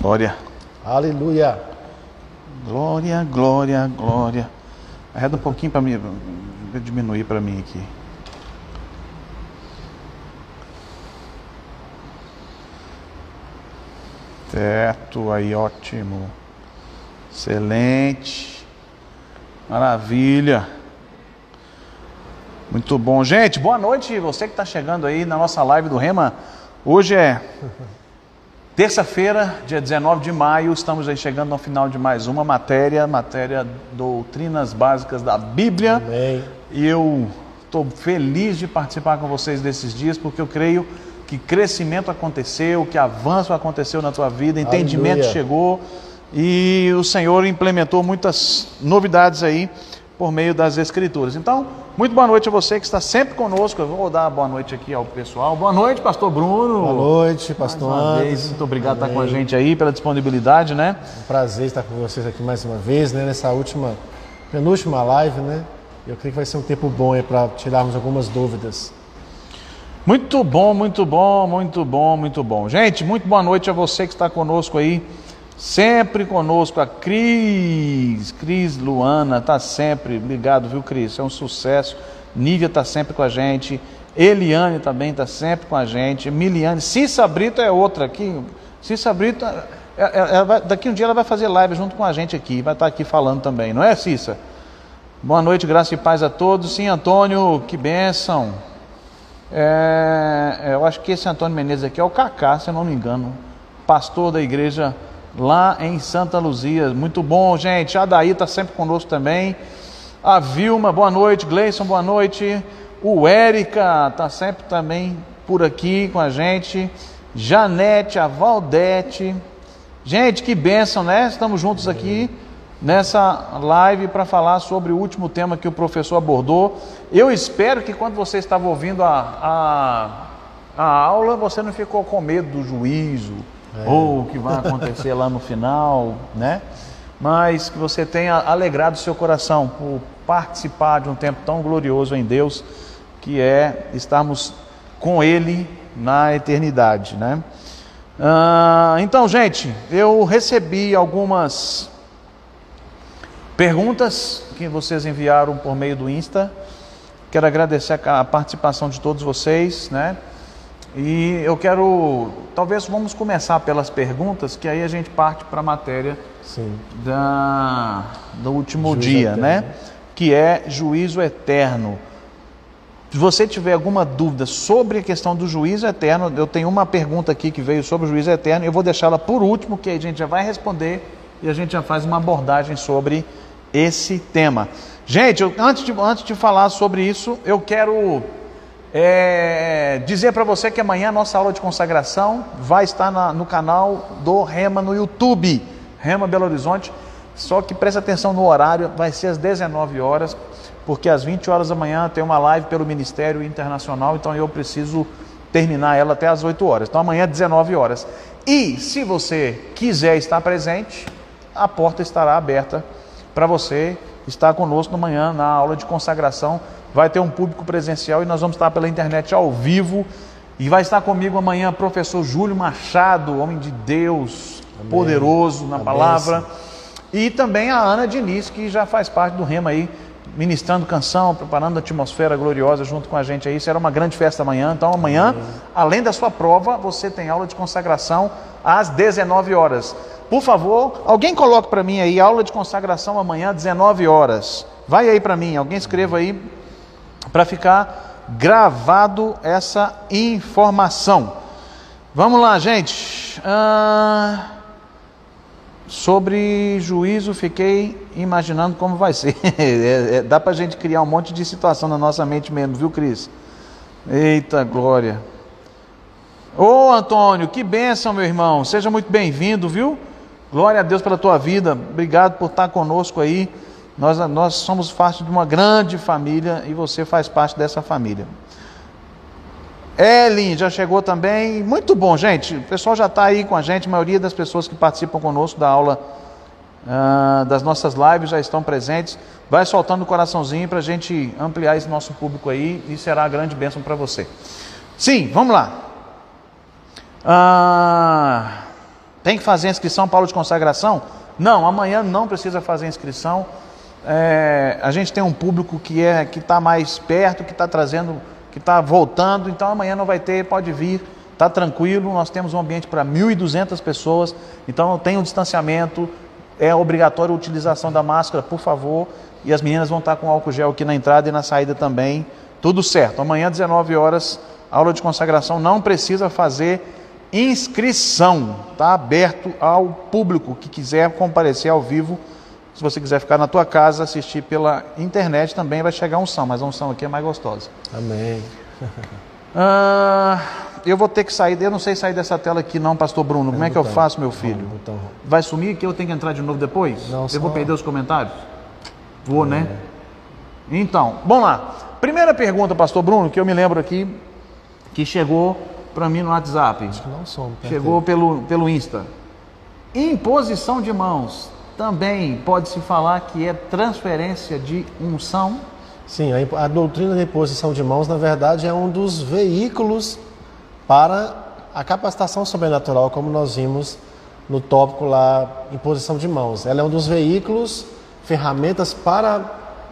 Glória. Aleluia. Glória, glória, glória. Arreda um pouquinho para mim, diminuir para mim aqui. Certo, aí ótimo. Excelente. Maravilha. Muito bom. Gente, boa noite. Você que está chegando aí na nossa live do Rema. Hoje é terça-feira, dia 19 de maio. Estamos aí chegando ao final de mais uma matéria, matéria Doutrinas Básicas da Bíblia. Amém. E eu estou feliz de participar com vocês desses dias, porque eu creio que crescimento aconteceu, que avanço aconteceu na tua vida, entendimento Aleluia. chegou e o Senhor implementou muitas novidades aí por meio das Escrituras. Então, muito boa noite a você que está sempre conosco. Eu vou dar boa noite aqui ao pessoal. Boa noite, Pastor Bruno. Boa noite, Mais pastor uma vez, Anderson. muito obrigado por estar com a gente aí, pela disponibilidade, né? Um prazer estar com vocês aqui mais uma vez, né? Nessa última, penúltima live, né? Eu creio que vai ser um tempo bom aí para tirarmos algumas dúvidas. Muito bom, muito bom, muito bom, muito bom. Gente, muito boa noite a você que está conosco aí, sempre conosco, a Cris, Cris Luana, está sempre, obrigado, viu, Cris? É um sucesso. Nívia está sempre com a gente, Eliane também está sempre com a gente, Miliane, Cissa Brito é outra aqui. Cissa Brito, é- é- ela vai- daqui um dia ela vai fazer live junto com a gente aqui, vai estar aqui falando também, não é, Cissa? Boa noite, graça e paz a todos. Sim, Antônio, que bênção. É, eu acho que esse Antônio Menezes aqui é o Cacá, se eu não me engano, pastor da igreja lá em Santa Luzia. Muito bom, gente. A Daí está sempre conosco também. A Vilma, boa noite. Gleison, boa noite. O Érica está sempre também por aqui com a gente. Janete, a Valdete. Gente, que bênção, né? Estamos juntos aqui nessa live para falar sobre o último tema que o professor abordou. Eu espero que quando você estava ouvindo a, a, a aula, você não ficou com medo do juízo ou o que vai acontecer lá no final, né? Mas que você tenha alegrado seu coração por participar de um tempo tão glorioso em Deus, que é estarmos com Ele na eternidade, né? Ah, então, gente, eu recebi algumas perguntas que vocês enviaram por meio do Insta. Quero agradecer a participação de todos vocês, né? E eu quero, talvez vamos começar pelas perguntas, que aí a gente parte para a matéria Sim. da, do último Juízo dia, eterno. né? Que é juízo eterno. Se você tiver alguma dúvida sobre a questão do juízo eterno, eu tenho uma pergunta aqui que veio sobre o juízo eterno, eu vou deixá-la por último, que a gente já vai responder e a gente já faz uma abordagem sobre esse tema. Gente, eu- antes, de, antes de falar sobre isso, eu quero é, dizer para você que amanhã a nossa aula de consagração vai estar na- no canal do Rema no YouTube, Rema Belo Horizonte. Só que preste atenção no horário, vai ser às 19 horas, porque às 20 horas da manhã tem uma live pelo Ministério Internacional, então eu preciso terminar ela até às 8 horas. Então amanhã 19 horas. E se você quiser estar presente, a porta estará aberta para você estar conosco amanhã na aula de consagração. Vai ter um público presencial e nós vamos estar pela internet ao vivo. E vai estar comigo amanhã professor Júlio Machado, homem de Deus, poderoso na A palavra. E também a Ana Diniz, que já faz parte do Rema aí, ministrando canção, preparando a atmosfera gloriosa junto com a gente aí. Será uma grande festa amanhã. Então, amanhã, além da sua prova, você tem aula de consagração às 19 horas. Por favor, alguém coloque para mim aí, aula de consagração amanhã, 19 horas. Vai aí para mim, alguém escreva aí para ficar gravado essa informação. Vamos lá, gente. Ah, sobre juízo, fiquei imaginando como vai ser. É, é, dá para a gente criar um monte de situação na nossa mente mesmo, viu, Cris? Eita glória. Ô Antônio, que bênção, meu irmão. Seja muito bem-vindo, viu? Glória a Deus pela tua vida. Obrigado por estar conosco aí. Nós, nós somos parte de uma grande família e você faz parte dessa família. Ellen já chegou também. Muito bom, gente. O pessoal já está aí com a gente. A maioria das pessoas que participam conosco da aula, ah, das nossas lives, já estão presentes. Vai soltando o coraçãozinho para a gente ampliar esse nosso público aí e será a grande bênção para você. Sim, vamos lá. Ah, Tem que fazer inscrição para de consagração? Não, amanhã não precisa fazer inscrição. É, a gente tem um público que é que está mais perto, que está trazendo, que está voltando, então amanhã não vai ter, pode vir, está tranquilo. Nós temos um ambiente para 1.200 pessoas, então tem um distanciamento, é obrigatório a utilização da máscara, por favor. E as meninas vão estar com álcool gel aqui na entrada e na saída também. Tudo certo. Amanhã, 19 horas, aula de consagração. Não precisa fazer inscrição. Está aberto ao público que quiser comparecer ao vivo. Se você quiser ficar na tua casa, assistir pela internet, também vai chegar a unção, mas a unção aqui é mais gostosa. Amém. Ah, eu vou ter que sair, eu não sei sair dessa tela aqui não, pastor Bruno. Como é que eu faço, meu filho? Botão. Vai sumir que eu tenho que entrar de novo depois? Não, eu só- vou perder os comentários? Vou, né? Então, vamos lá. Primeira pergunta, pastor Bruno, que eu me lembro aqui, que chegou para mim no WhatsApp. Não somos. Chegou pelo, pelo Insta. Imposição de mãos. Também pode-se falar que é transferência de unção. Sim, a, doutrina da imposição de mãos, na verdade, é um dos veículos para a capacitação sobrenatural, como nós vimos no tópico lá, imposição de mãos. Ela é um dos veículos, ferramentas para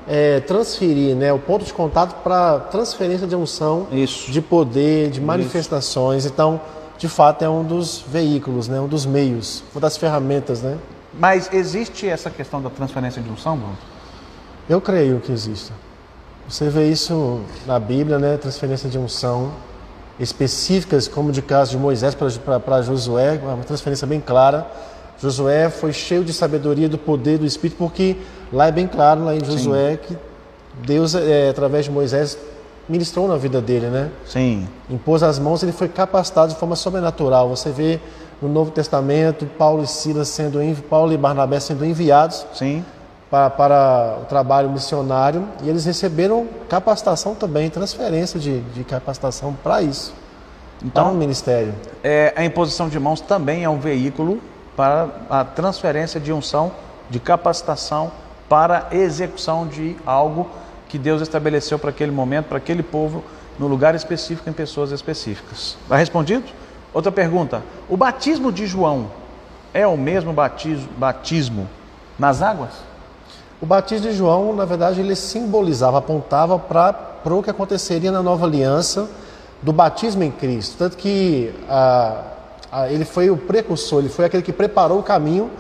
é, transferir, né, o ponto de contato para transferência de unção, Isso. de poder, de manifestações. Então, de fato, é um dos veículos, né, um dos meios, uma das ferramentas, né? Mas existe essa questão da transferência de unção, Bruno? Eu creio que existe. Você vê isso na Bíblia, né? Transferência de unção específicas, como de caso de Moisés para Josué, uma transferência bem clara. Josué foi cheio de sabedoria do poder do Espírito, porque lá é bem claro, lá em Josué, que Deus, é, através de Moisés, ministrou na vida dele, né? Sim. impôs as mãos, ele foi capacitado de forma sobrenatural. Você vê no Novo Testamento Paulo e Silas sendo Paulo e Barnabé sendo enviados Sim. para, para o trabalho missionário e eles receberam capacitação também, transferência de, de capacitação para isso, Então, para o ministério. é, a imposição de mãos também é um veículo para a transferência de unção, de capacitação para execução de algo que Deus estabeleceu para aquele momento, para aquele povo, no lugar específico, em pessoas específicas. Está respondido? Outra pergunta. O batismo de João é o mesmo batismo, batismo nas águas? O batismo de João, na verdade, ele simbolizava, apontava para o que aconteceria na nova aliança do batismo em Cristo. Tanto que ah, ah, ele foi o precursor, ele foi aquele que preparou o caminho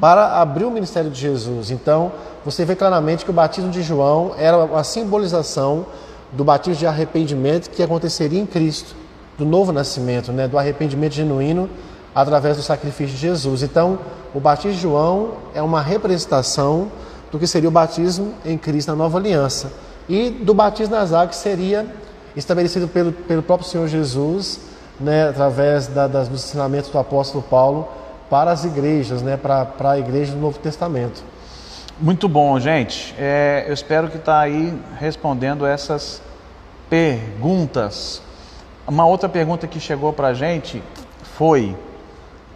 para abrir o ministério de Jesus. Então, você vê claramente que o batismo de João era a simbolização do batismo de arrependimento que aconteceria em Cristo, do novo nascimento, né, do arrependimento genuíno através do sacrifício de Jesus. Então, o batismo de João é uma representação do que seria o batismo em Cristo na nova aliança. E do batismo nas águas que seria estabelecido pelo, pelo próprio Senhor Jesus, né, através da, das, dos ensinamentos do apóstolo Paulo para as igrejas, né, para, para a igreja do Novo Testamento. Muito bom, gente. É, eu espero que está aí respondendo essas perguntas. Uma outra pergunta que chegou para a gente foi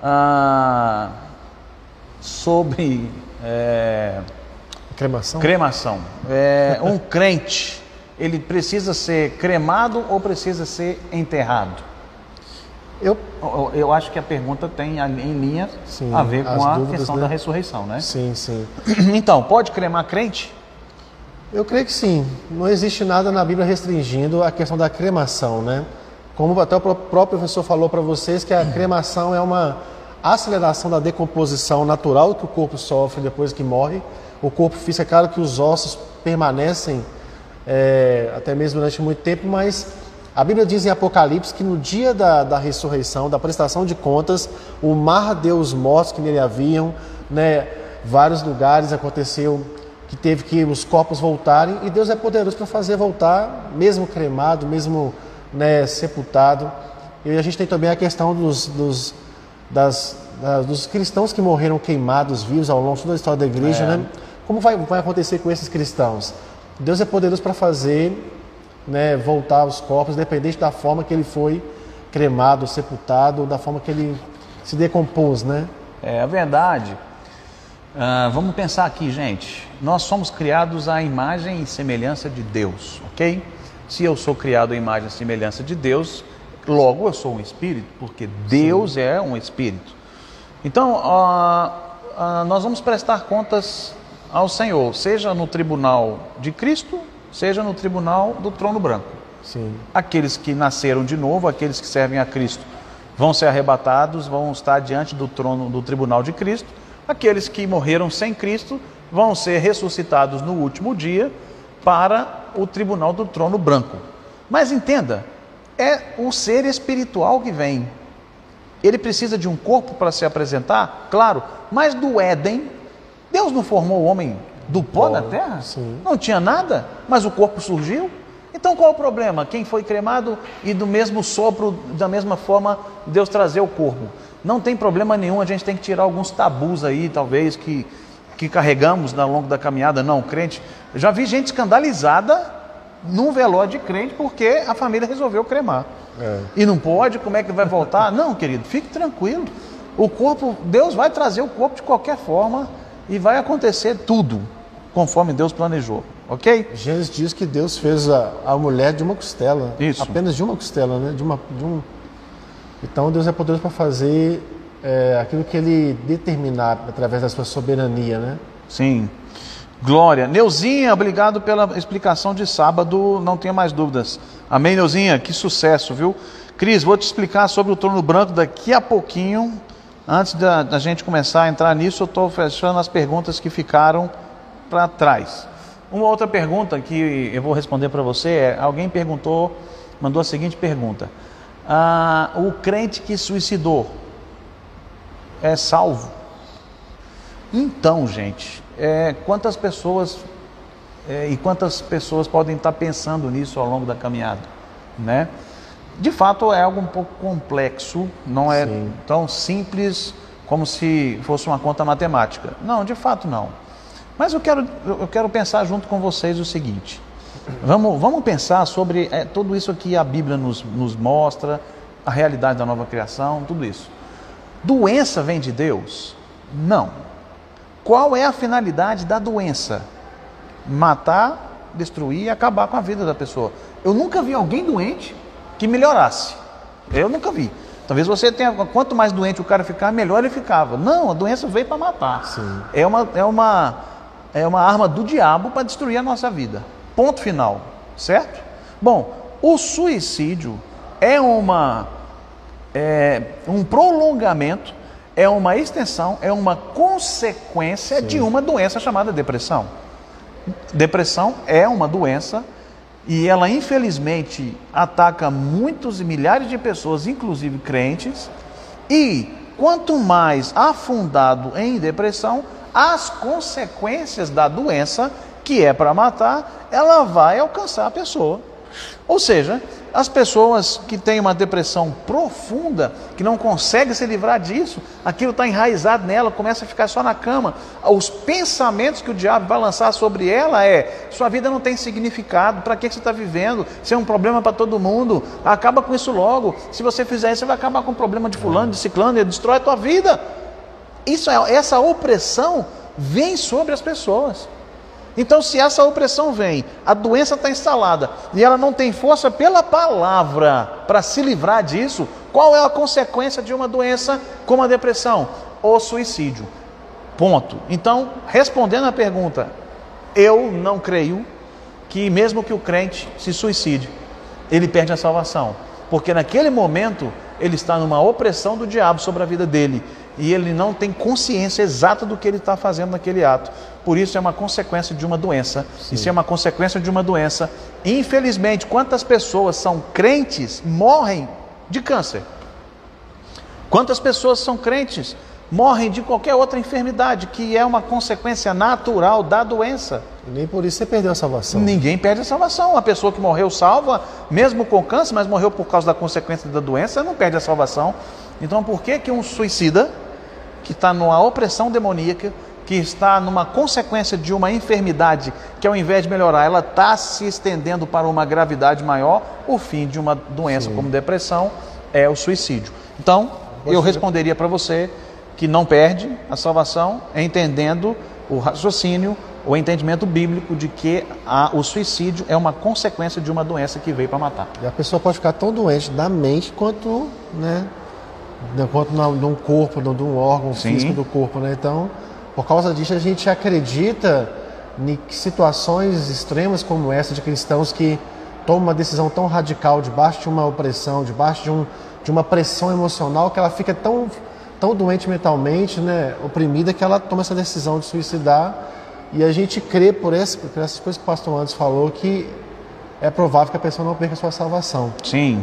ah, sobre é, Cremação? cremação. É, um crente, ele precisa ser cremado ou precisa ser enterrado? Eu, Eu, acho que a pergunta tem em linha Sim, a ver com a dúvidas, questão né? da ressurreição, né? sim, sim. Então, pode cremar crente? Eu creio que sim. Não existe nada na Bíblia restringindo a questão da cremação, né? Como até o pró- próprio professor falou para vocês que a cremação é uma aceleração da decomposição natural que o corpo sofre depois que morre. O corpo físico, é claro que os ossos permanecem é, até mesmo durante muito tempo, mas a Bíblia diz em Apocalipse que no dia da, da ressurreição, da prestação de contas, o mar deu os mortos que nele haviam, né? Vários lugares aconteceu que teve que os corpos voltarem e Deus é poderoso para fazer voltar, mesmo cremado, mesmo né, sepultado. E a gente tem também a questão dos, dos, das, da- dos cristãos que morreram queimados, vivos ao longo de toda a história da igreja, né? Como vai, vai acontecer com esses cristãos? Deus é poderoso para fazer né, voltar os corpos, independente da forma que ele foi cremado, sepultado, da forma que ele se decompôs, né? É a verdade. ah, vamos pensar aqui, gente. Nós somos criados à imagem e semelhança de Deus, ok? Se eu sou criado à imagem e semelhança de Deus, logo eu sou um espírito, porque Deus é um espírito. Então, ah, ah, nós vamos prestar contas ao Senhor, seja no tribunal de Cristo, seja no tribunal do trono branco. Sim. Aqueles que nasceram de novo, aqueles que servem a Cristo, vão ser arrebatados, vão estar diante do trono do tribunal de Cristo. Aqueles que morreram sem Cristo vão ser ressuscitados no último dia para o tribunal do trono branco. Mas entenda, é o ser espiritual que vem. Ele precisa de um corpo para se apresentar, claro, mas do Éden, Deus não formou o homem do pó da terra? sim. Não tinha nada, mas o corpo surgiu. Então qual o problema? Quem foi cremado e do mesmo sopro, da mesma forma, Deus trazer o corpo. Não tem problema nenhum, a gente tem que tirar alguns tabus aí, talvez, que, que carregamos ao longo da caminhada. Não, crente. Eu já vi gente escandalizada num velório de crente porque a família resolveu cremar. É. E não pode, como é que vai voltar? Não, querido, fique tranquilo. O corpo, Deus vai trazer o corpo de qualquer forma e vai acontecer tudo conforme Deus planejou, ok? Gênesis diz que Deus fez a, a mulher de uma costela. Isso. Apenas de uma costela, né? De uma, de um... Então Deus é poderoso para fazer é, aquilo que Ele determinar através da sua soberania, né? Sim. Glória. Neuzinha, obrigado pela explicação de sábado, não tenha mais dúvidas. Amém, Neuzinha? Que sucesso, viu? Cris, vou te explicar sobre o trono branco daqui a pouquinho. Antes da, da gente começar a entrar nisso, eu estou fechando as perguntas que ficaram para trás. Uma outra pergunta que eu vou responder para você é: alguém perguntou, mandou a seguinte pergunta: ah, o crente que suicidou é salvo? Então, gente, é, quantas pessoas é, e quantas pessoas podem estar pensando nisso ao longo da caminhada, né? De fato, é algo um pouco complexo, não é Sim. tão simples como se fosse uma conta matemática. Não, de fato não. Mas eu quero, eu quero pensar junto com vocês o seguinte: vamos, vamos pensar sobre é, tudo isso que a Bíblia nos, nos mostra, a realidade da nova criação, tudo isso. Doença vem de Deus? Não. Qual é a finalidade da doença? Matar, destruir e acabar com a vida da pessoa. Eu nunca vi alguém doente que melhorasse. Eu nunca vi. Talvez você tenha. Quanto mais doente o cara ficar, melhor ele ficava. Não, a doença veio para matar. Sim. É uma, é, uma, é uma arma do diabo para destruir a nossa vida. Ponto final. Certo? Bom, o suicídio é uma é um prolongamento, é uma extensão, é uma consequência de uma doença chamada depressão. Depressão é uma doença e ela infelizmente ataca muitos e milhares de pessoas, inclusive crentes, e quanto mais afundado em depressão, as consequências da doença, que é para matar, ela vai alcançar a pessoa. Ou seja, as pessoas que têm uma depressão profunda, que não conseguem se livrar disso, aquilo está enraizado nela, começa a ficar só na cama. Os pensamentos que o diabo vai lançar sobre ela é: sua vida não tem significado, para que você está vivendo? Isso é um problema para todo mundo, acaba com isso logo. Se você fizer isso, você vai acabar com o problema de fulano, de ciclano, e destrói a tua vida. Isso é, essa opressão vem sobre as pessoas. Então, se essa opressão vem, a doença está instalada e ela não tem força pela palavra para se livrar disso, qual é a consequência de uma doença como a depressão? O suicídio. Ponto. Então, respondendo à pergunta, eu não creio que, mesmo que o crente se suicide, ele perde a salvação. Porque naquele momento ele está numa opressão do diabo sobre a vida dele e ele não tem consciência exata do que ele está fazendo naquele ato. Por isso é uma consequência de uma doença. Isso é uma consequência de uma doença. Infelizmente, quantas pessoas são crentes morrem de câncer? Quantas pessoas são crentes morrem de qualquer outra enfermidade que é uma consequência natural da doença? E nem por isso você perdeu a salvação. Ninguém perde a salvação. A pessoa que morreu salva, mesmo com câncer, mas morreu por causa da consequência da doença, não perde a salvação. Então, por que que um suicida que está numa opressão demoníaca, que está numa consequência de uma enfermidade que ao invés de melhorar, ela está se estendendo para uma gravidade maior, o fim de uma doença Sim. como depressão é o suicídio. Então, eu Você- responderia para você que não perde a salvação, entendendo o raciocínio, o entendimento bíblico de que a- o suicídio é uma consequência de uma doença que veio para matar. E a pessoa pode ficar tão doente da mente quanto né, quanto num corpo, num órgão Sim. físico do corpo, né? Então, por causa disso, a gente acredita em situações extremas como essa de cristãos que tomam uma decisão tão radical debaixo de uma opressão, debaixo de, um, de uma pressão emocional que ela fica tão, tão doente mentalmente, né, oprimida, que ela toma essa decisão de suicidar. E a gente crê por, esse, por essas coisas que o pastor Anderson falou que é provável que a pessoa não perca a sua salvação. Sim.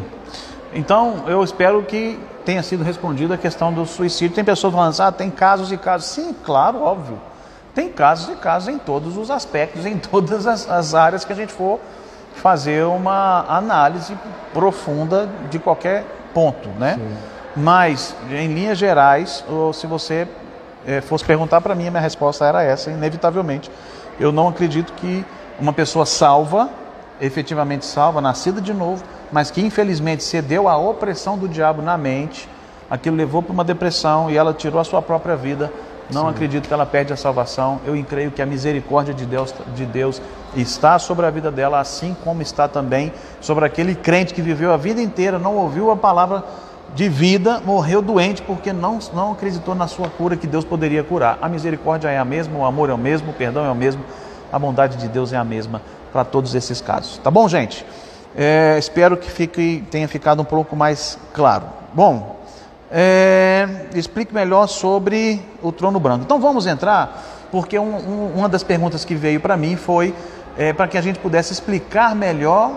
Então, eu espero que tenha sido respondida a questão do suicídio. Tem pessoas falando assim, ah, tem casos e casos. Sim, claro, óbvio. Tem casos e casos em todos os aspectos, em todas as, as áreas que a gente for fazer uma análise profunda de qualquer ponto, né? Sim. Mas, em linhas gerais, ou se você eh, fosse perguntar para mim, a minha resposta era essa, inevitavelmente. Eu não acredito que uma pessoa salva, efetivamente salva, nascida de novo, mas que infelizmente cedeu à opressão do diabo na mente, aquilo levou para uma depressão e ela tirou a sua própria vida. Não acredito que ela perde a salvação. Eu creio que a misericórdia de Deus, de Deus está sobre a vida dela, assim como está também sobre aquele crente que viveu a vida inteira, não ouviu a palavra de vida, morreu doente porque não, não acreditou na sua cura que Deus poderia curar. A misericórdia é a mesma, o amor é o mesmo, o perdão é o mesmo, a bondade de Deus é a mesma para todos esses casos. Tá bom, gente? É, espero que fique, tenha ficado um pouco mais claro. Bom, é, explique melhor sobre o trono branco. Então vamos entrar, porque um, um, uma das perguntas que veio para mim foi é, para que a gente pudesse explicar melhor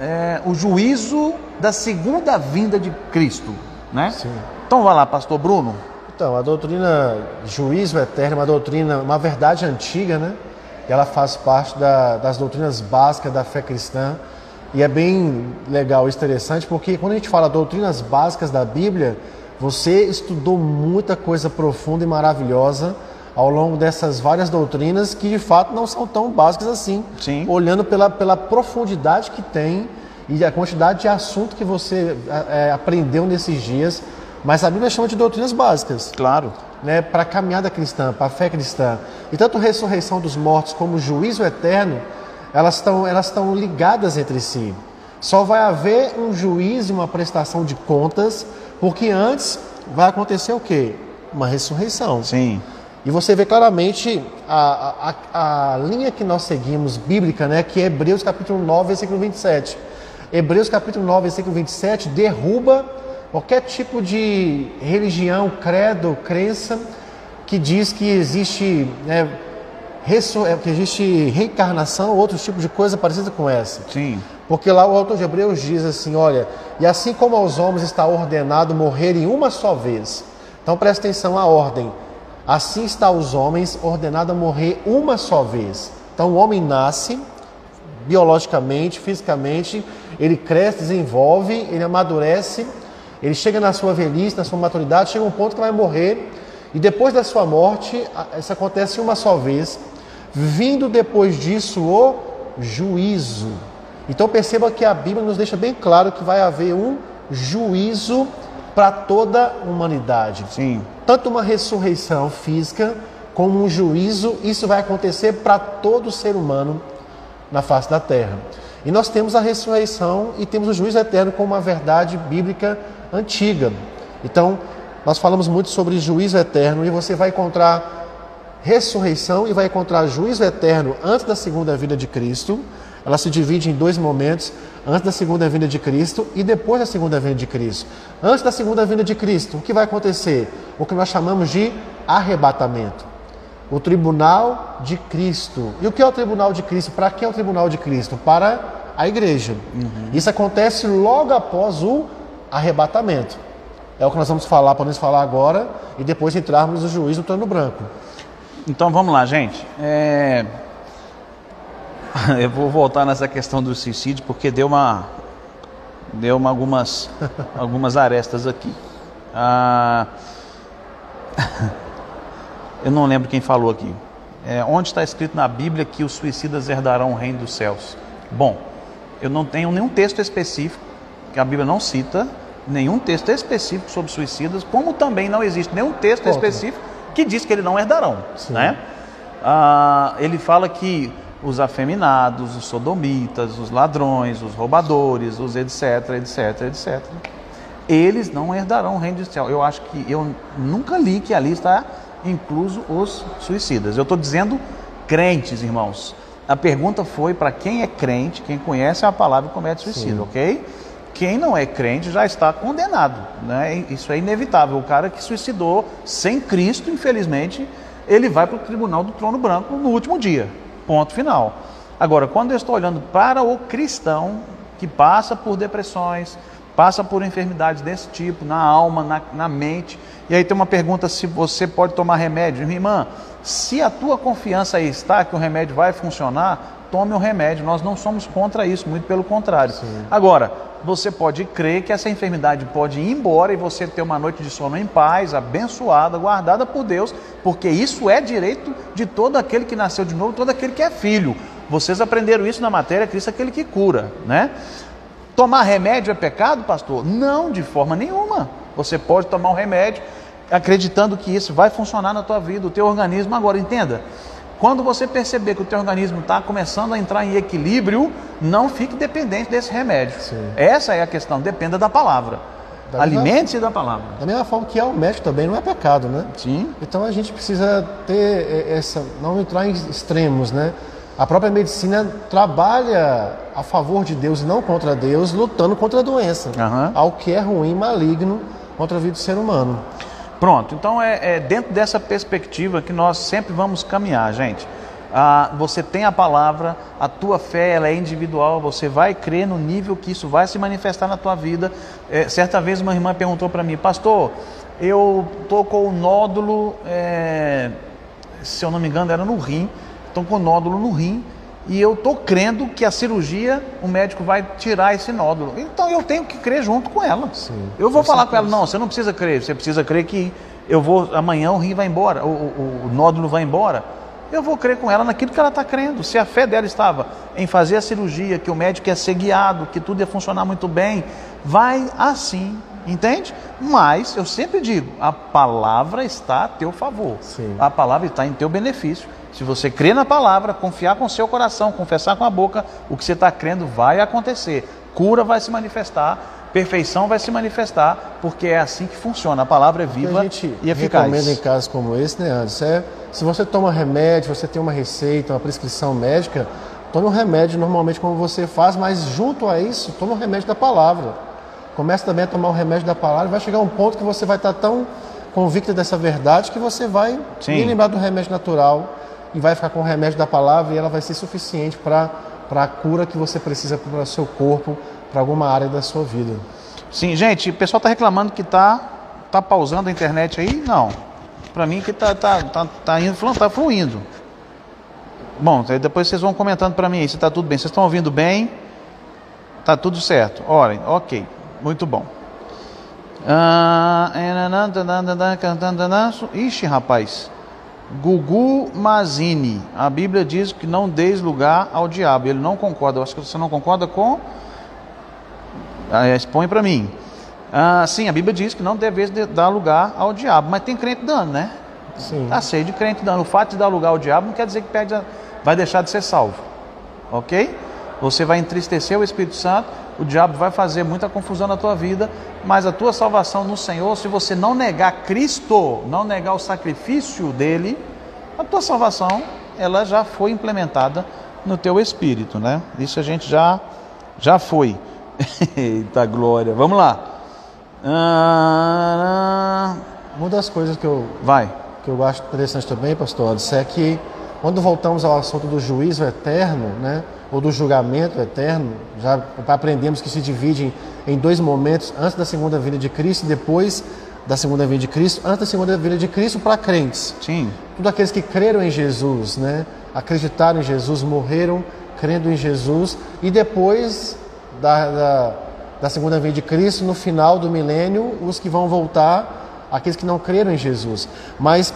é, o juízo da segunda vinda de Cristo, né? Sim. Então vai lá, Pastor Bruno. Então, a doutrina juízo eterno é uma doutrina, uma verdade antiga, né? Ela faz parte da- das doutrinas básicas da fé cristã. E é bem legal, interessante, porque quando a gente fala doutrinas básicas da Bíblia, você estudou muita coisa profunda e maravilhosa ao longo dessas várias doutrinas que de fato não são tão básicas assim. Sim. Olhando pela, pela profundidade que tem e a quantidade de assunto que você é, aprendeu nesses dias. Mas a Bíblia chama de doutrinas básicas Claro. né, para a caminhada cristã, para a fé cristã. E tanto a ressurreição dos mortos como o juízo eterno, elas estão elas estão ligadas entre si. Só vai haver um juízo e uma prestação de contas, porque antes vai acontecer o quê? Uma ressurreição. Sim. E você vê claramente a, a, a linha que nós seguimos, bíblica, né, que é Hebreus capítulo 9, versículo 27. Hebreus capítulo 9, versículo 27 derruba qualquer tipo de religião, credo, crença que diz que existe, né, que existe reencarnação ou outros tipos de coisa parecida com essa. Sim. Porque lá o autor de Hebreus diz assim: olha, e assim como aos homens está ordenado morrerem uma só vez. Então presta atenção à ordem. Assim está aos homens ordenado a morrer uma só vez. Então o homem nasce biologicamente, fisicamente, ele cresce, desenvolve, ele amadurece, ele chega na sua velhice, na sua maturidade, chega um ponto que vai morrer, e depois da sua morte, isso acontece uma só vez, vindo depois disso o juízo. Então perceba que a Bíblia nos deixa bem claro que vai haver um juízo para toda a humanidade Sim. tanto uma ressurreição física como um juízo, isso vai acontecer para todo ser humano na face da terra. E nós temos a ressurreição e temos o juízo eterno como uma verdade bíblica antiga. Então, nós falamos muito sobre juízo eterno e você vai encontrar ressurreição e vai encontrar juízo eterno antes da segunda vinda de Cristo. Ela se divide em dois momentos, antes da segunda vinda de Cristo e depois da segunda vinda de Cristo. Antes da segunda vinda de Cristo, o que vai acontecer? O que nós chamamos de arrebatamento. O tribunal de Cristo. E o que é o tribunal de Cristo? Para quem é o tribunal de Cristo? Para a igreja. Isso acontece logo após o arrebatamento. É o que nós vamos falar, podemos falar agora e depois entrarmos no juízo do trono branco. Então vamos lá, gente. É, Eu vou voltar nessa questão do suicídio porque deu uma deu uma, algumas algumas arestas aqui. Ah, Eu não lembro quem falou aqui. É, onde está escrito na Bíblia que os suicidas herdarão o reino dos céus? Bom, eu não tenho nenhum texto específico que a Bíblia não cita nenhum texto específico sobre suicidas, como também não existe nenhum texto específico que diz que eles não herdarão, Sim. né? Ah, ele fala que os afeminados, os sodomitas, os ladrões, os roubadores, os etc, etc, etc. eles não herdarão o reino do céu. Eu acho que eu nunca li que ali está incluso os suicidas. Eu estou dizendo crentes, irmãos. A pergunta foi para quem é crente, quem conhece a palavra e comete suicídio, Sim. ok? Quem não é crente já está condenado, né? Isso é inevitável. O cara que suicidou sem Cristo, infelizmente, ele vai para o tribunal do trono branco no último dia. Ponto final. Agora, quando eu estou olhando para o cristão que passa por depressões, passa por enfermidades desse tipo, na alma, na, na mente, e aí tem uma pergunta se você pode tomar remédio. Irmã, se a tua confiança aí está que o remédio vai funcionar, tome o remédio. Nós não somos contra isso, muito pelo contrário. Sim. Agora, você pode crer que essa enfermidade pode ir embora e você ter uma noite de sono em paz, abençoada, guardada por Deus, porque isso é direito de todo aquele que nasceu de novo, todo aquele que é filho. Vocês aprenderam isso na matéria, Cristo é aquele que cura, né? Tomar remédio é pecado, pastor? Não, de forma nenhuma. Você pode tomar um remédio acreditando que isso vai funcionar na tua vida, o teu organismo. Agora, entenda, quando você perceber que o teu organismo está começando a entrar em equilíbrio, não fique dependente desse remédio. Sim. Essa é a questão, dependa da palavra. Alimente-se da palavra. Da mesma forma que é o médico também não é pecado, né? Sim. Então a gente precisa ter essa, não entrar em extremos, né? A própria medicina trabalha a favor de Deus e não contra Deus, lutando contra a doença, uhum. ao que é ruim, maligno contra a vida do ser humano. Pronto, então é, é dentro dessa perspectiva que nós sempre vamos caminhar, gente. Ah, você tem a palavra, a tua fé ela é individual, você vai crer no nível que isso vai se manifestar na tua vida. É, certa vez uma irmã perguntou para mim, pastor, eu tô com o nódulo, é, se eu não me engano era no rim, estão com nódulo no rim e eu estou crendo que a cirurgia, o médico vai tirar esse nódulo. Então eu tenho que crer junto com ela. Sim, eu vou falar com ela, não, você não precisa crer, você precisa crer que eu vou, amanhã o rim vai embora, o, o, o nódulo vai embora. Eu vou crer com ela naquilo que ela está crendo. Se a fé dela estava em fazer a cirurgia, que o médico ia ser guiado, que tudo ia funcionar muito bem, vai assim, entende? Mas eu sempre digo, a palavra está a teu favor. Sim. A palavra está em teu benefício. Se você crer na palavra, confiar com o seu coração, confessar com a boca, o que você está crendo vai acontecer. Cura vai se manifestar, perfeição vai se manifestar, porque é assim que funciona. A palavra é viva a gente e eficaz. recomenda em casos como esse, né, Anderson? É, se você toma remédio, você tem uma receita, uma prescrição médica, tome um remédio normalmente como você faz, mas junto a isso, tome um remédio da palavra. Comece também a tomar o remédio da palavra, vai chegar um ponto que você vai estar tão convicto dessa verdade que você vai Sim. lembrar do remédio natural e vai ficar com o remédio da palavra e ela vai ser suficiente para a cura que você precisa para o seu corpo, para alguma área da sua vida. Sim, gente, o pessoal está reclamando que está tá pausando a internet aí? Não. Para mim que está tá, tá, tá indo, tá fluindo. Bom, depois vocês vão comentando para mim aí se está tudo bem. Vocês estão ouvindo bem? Está tudo certo. Olhem, ok. Muito bom. Ah, ixi, rapaz. Gugu Mazini, a Bíblia diz que não deis lugar ao diabo. Ele não concorda. Eu acho que você não concorda com. Ah, expõe para mim. Ah, sim, a Bíblia diz que não deveis dar lugar ao diabo. Mas tem crente dando, né? Sim. Tá cheio de crente dando. O fato de dar lugar ao diabo não quer dizer que perde, vai deixar de ser salvo. Ok? Você vai entristecer o Espírito Santo, o diabo vai fazer muita confusão na tua vida, mas a tua salvação no Senhor, se você não negar Cristo, não negar o sacrifício dele, a tua salvação ela já foi implementada no teu espírito, né? Isso a gente já já foi. Eita glória. Vamos lá. Ah, Uma das coisas que eu vai que eu acho interessante também, pastor, é que quando voltamos ao assunto do juízo eterno, né? ou do julgamento eterno, já aprendemos que se divide em dois momentos, antes da segunda vinda de Cristo e depois da segunda vinda de Cristo, antes da segunda vinda de Cristo para crentes. Sim. Tudo aqueles que creram em Jesus, né? acreditaram em Jesus, morreram crendo em Jesus e depois da, da, da segunda vinda de Cristo, no final do milênio, os que vão voltar, aqueles que não creram em Jesus. Mas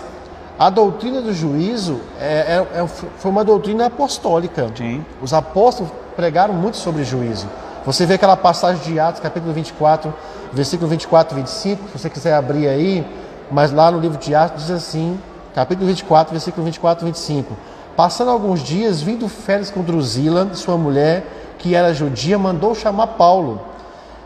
a doutrina do juízo é, é, é, foi uma doutrina apostólica. Sim. Os apóstolos pregaram muito sobre juízo. Você vê aquela passagem de Atos, capítulo 24, versículo 24 e 25, se você quiser abrir aí, mas lá no livro de Atos diz assim, capítulo 24, versículo 24 e 25. Passando alguns dias, vindo Félix com Drusila, sua mulher, que era judia, mandou chamar Paulo.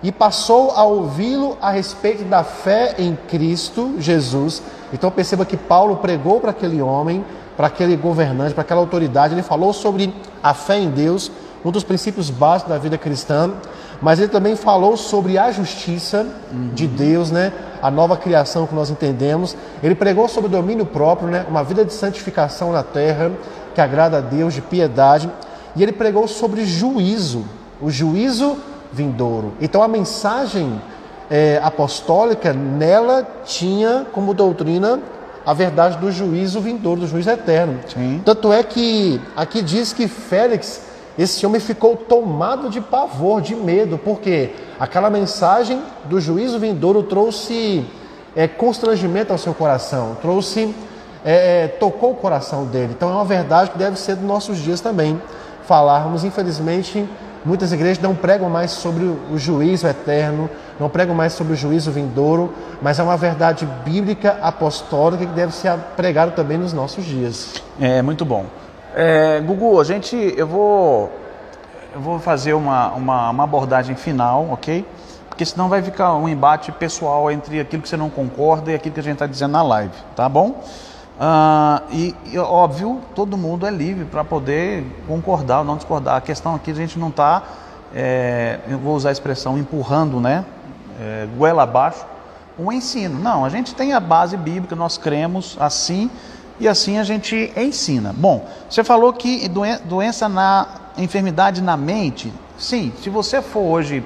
E passou a ouvi-lo a respeito da fé em Cristo Jesus. Então perceba que Paulo pregou para aquele homem, para aquele governante, para aquela autoridade, ele falou sobre a fé em Deus, um dos princípios básicos da vida cristã, mas ele também falou sobre a justiça uhum. de Deus, né? A nova criação que nós entendemos. Ele pregou sobre o domínio próprio, né? Uma vida de santificação na terra que agrada a Deus, de piedade. E ele pregou sobre juízo, o juízo vindouro. Então a mensagem é, apostólica nela tinha como doutrina a verdade do juízo vindouro, do juízo eterno. Sim. Tanto é que aqui diz que Félix, esse homem ficou tomado de pavor, de medo, porque aquela mensagem do juízo vindouro trouxe é, constrangimento ao seu coração, trouxe é, tocou o coração dele. Então é uma verdade que deve ser dos nossos dias também. Falarmos, infelizmente, Muitas igrejas não pregam mais sobre o juízo eterno, não pregam mais sobre o juízo vindouro, mas é uma verdade bíblica apostólica que deve ser pregada também nos nossos dias. É muito bom. É, Gugu, a gente, eu vou, eu vou fazer uma, uma, uma abordagem final, ok? Porque senão vai ficar um embate pessoal entre aquilo que você não concorda e aquilo que a gente está dizendo na live, tá bom? Ah, e, e, óbvio, todo mundo é livre para poder concordar ou não discordar. A questão aqui a gente não está, é, eu vou usar a expressão empurrando, né, é, goela abaixo, um ensino. Não, a gente tem a base bíblica, nós cremos assim e assim a gente ensina. Bom, você falou que doença na enfermidade na mente. Sim, se você for hoje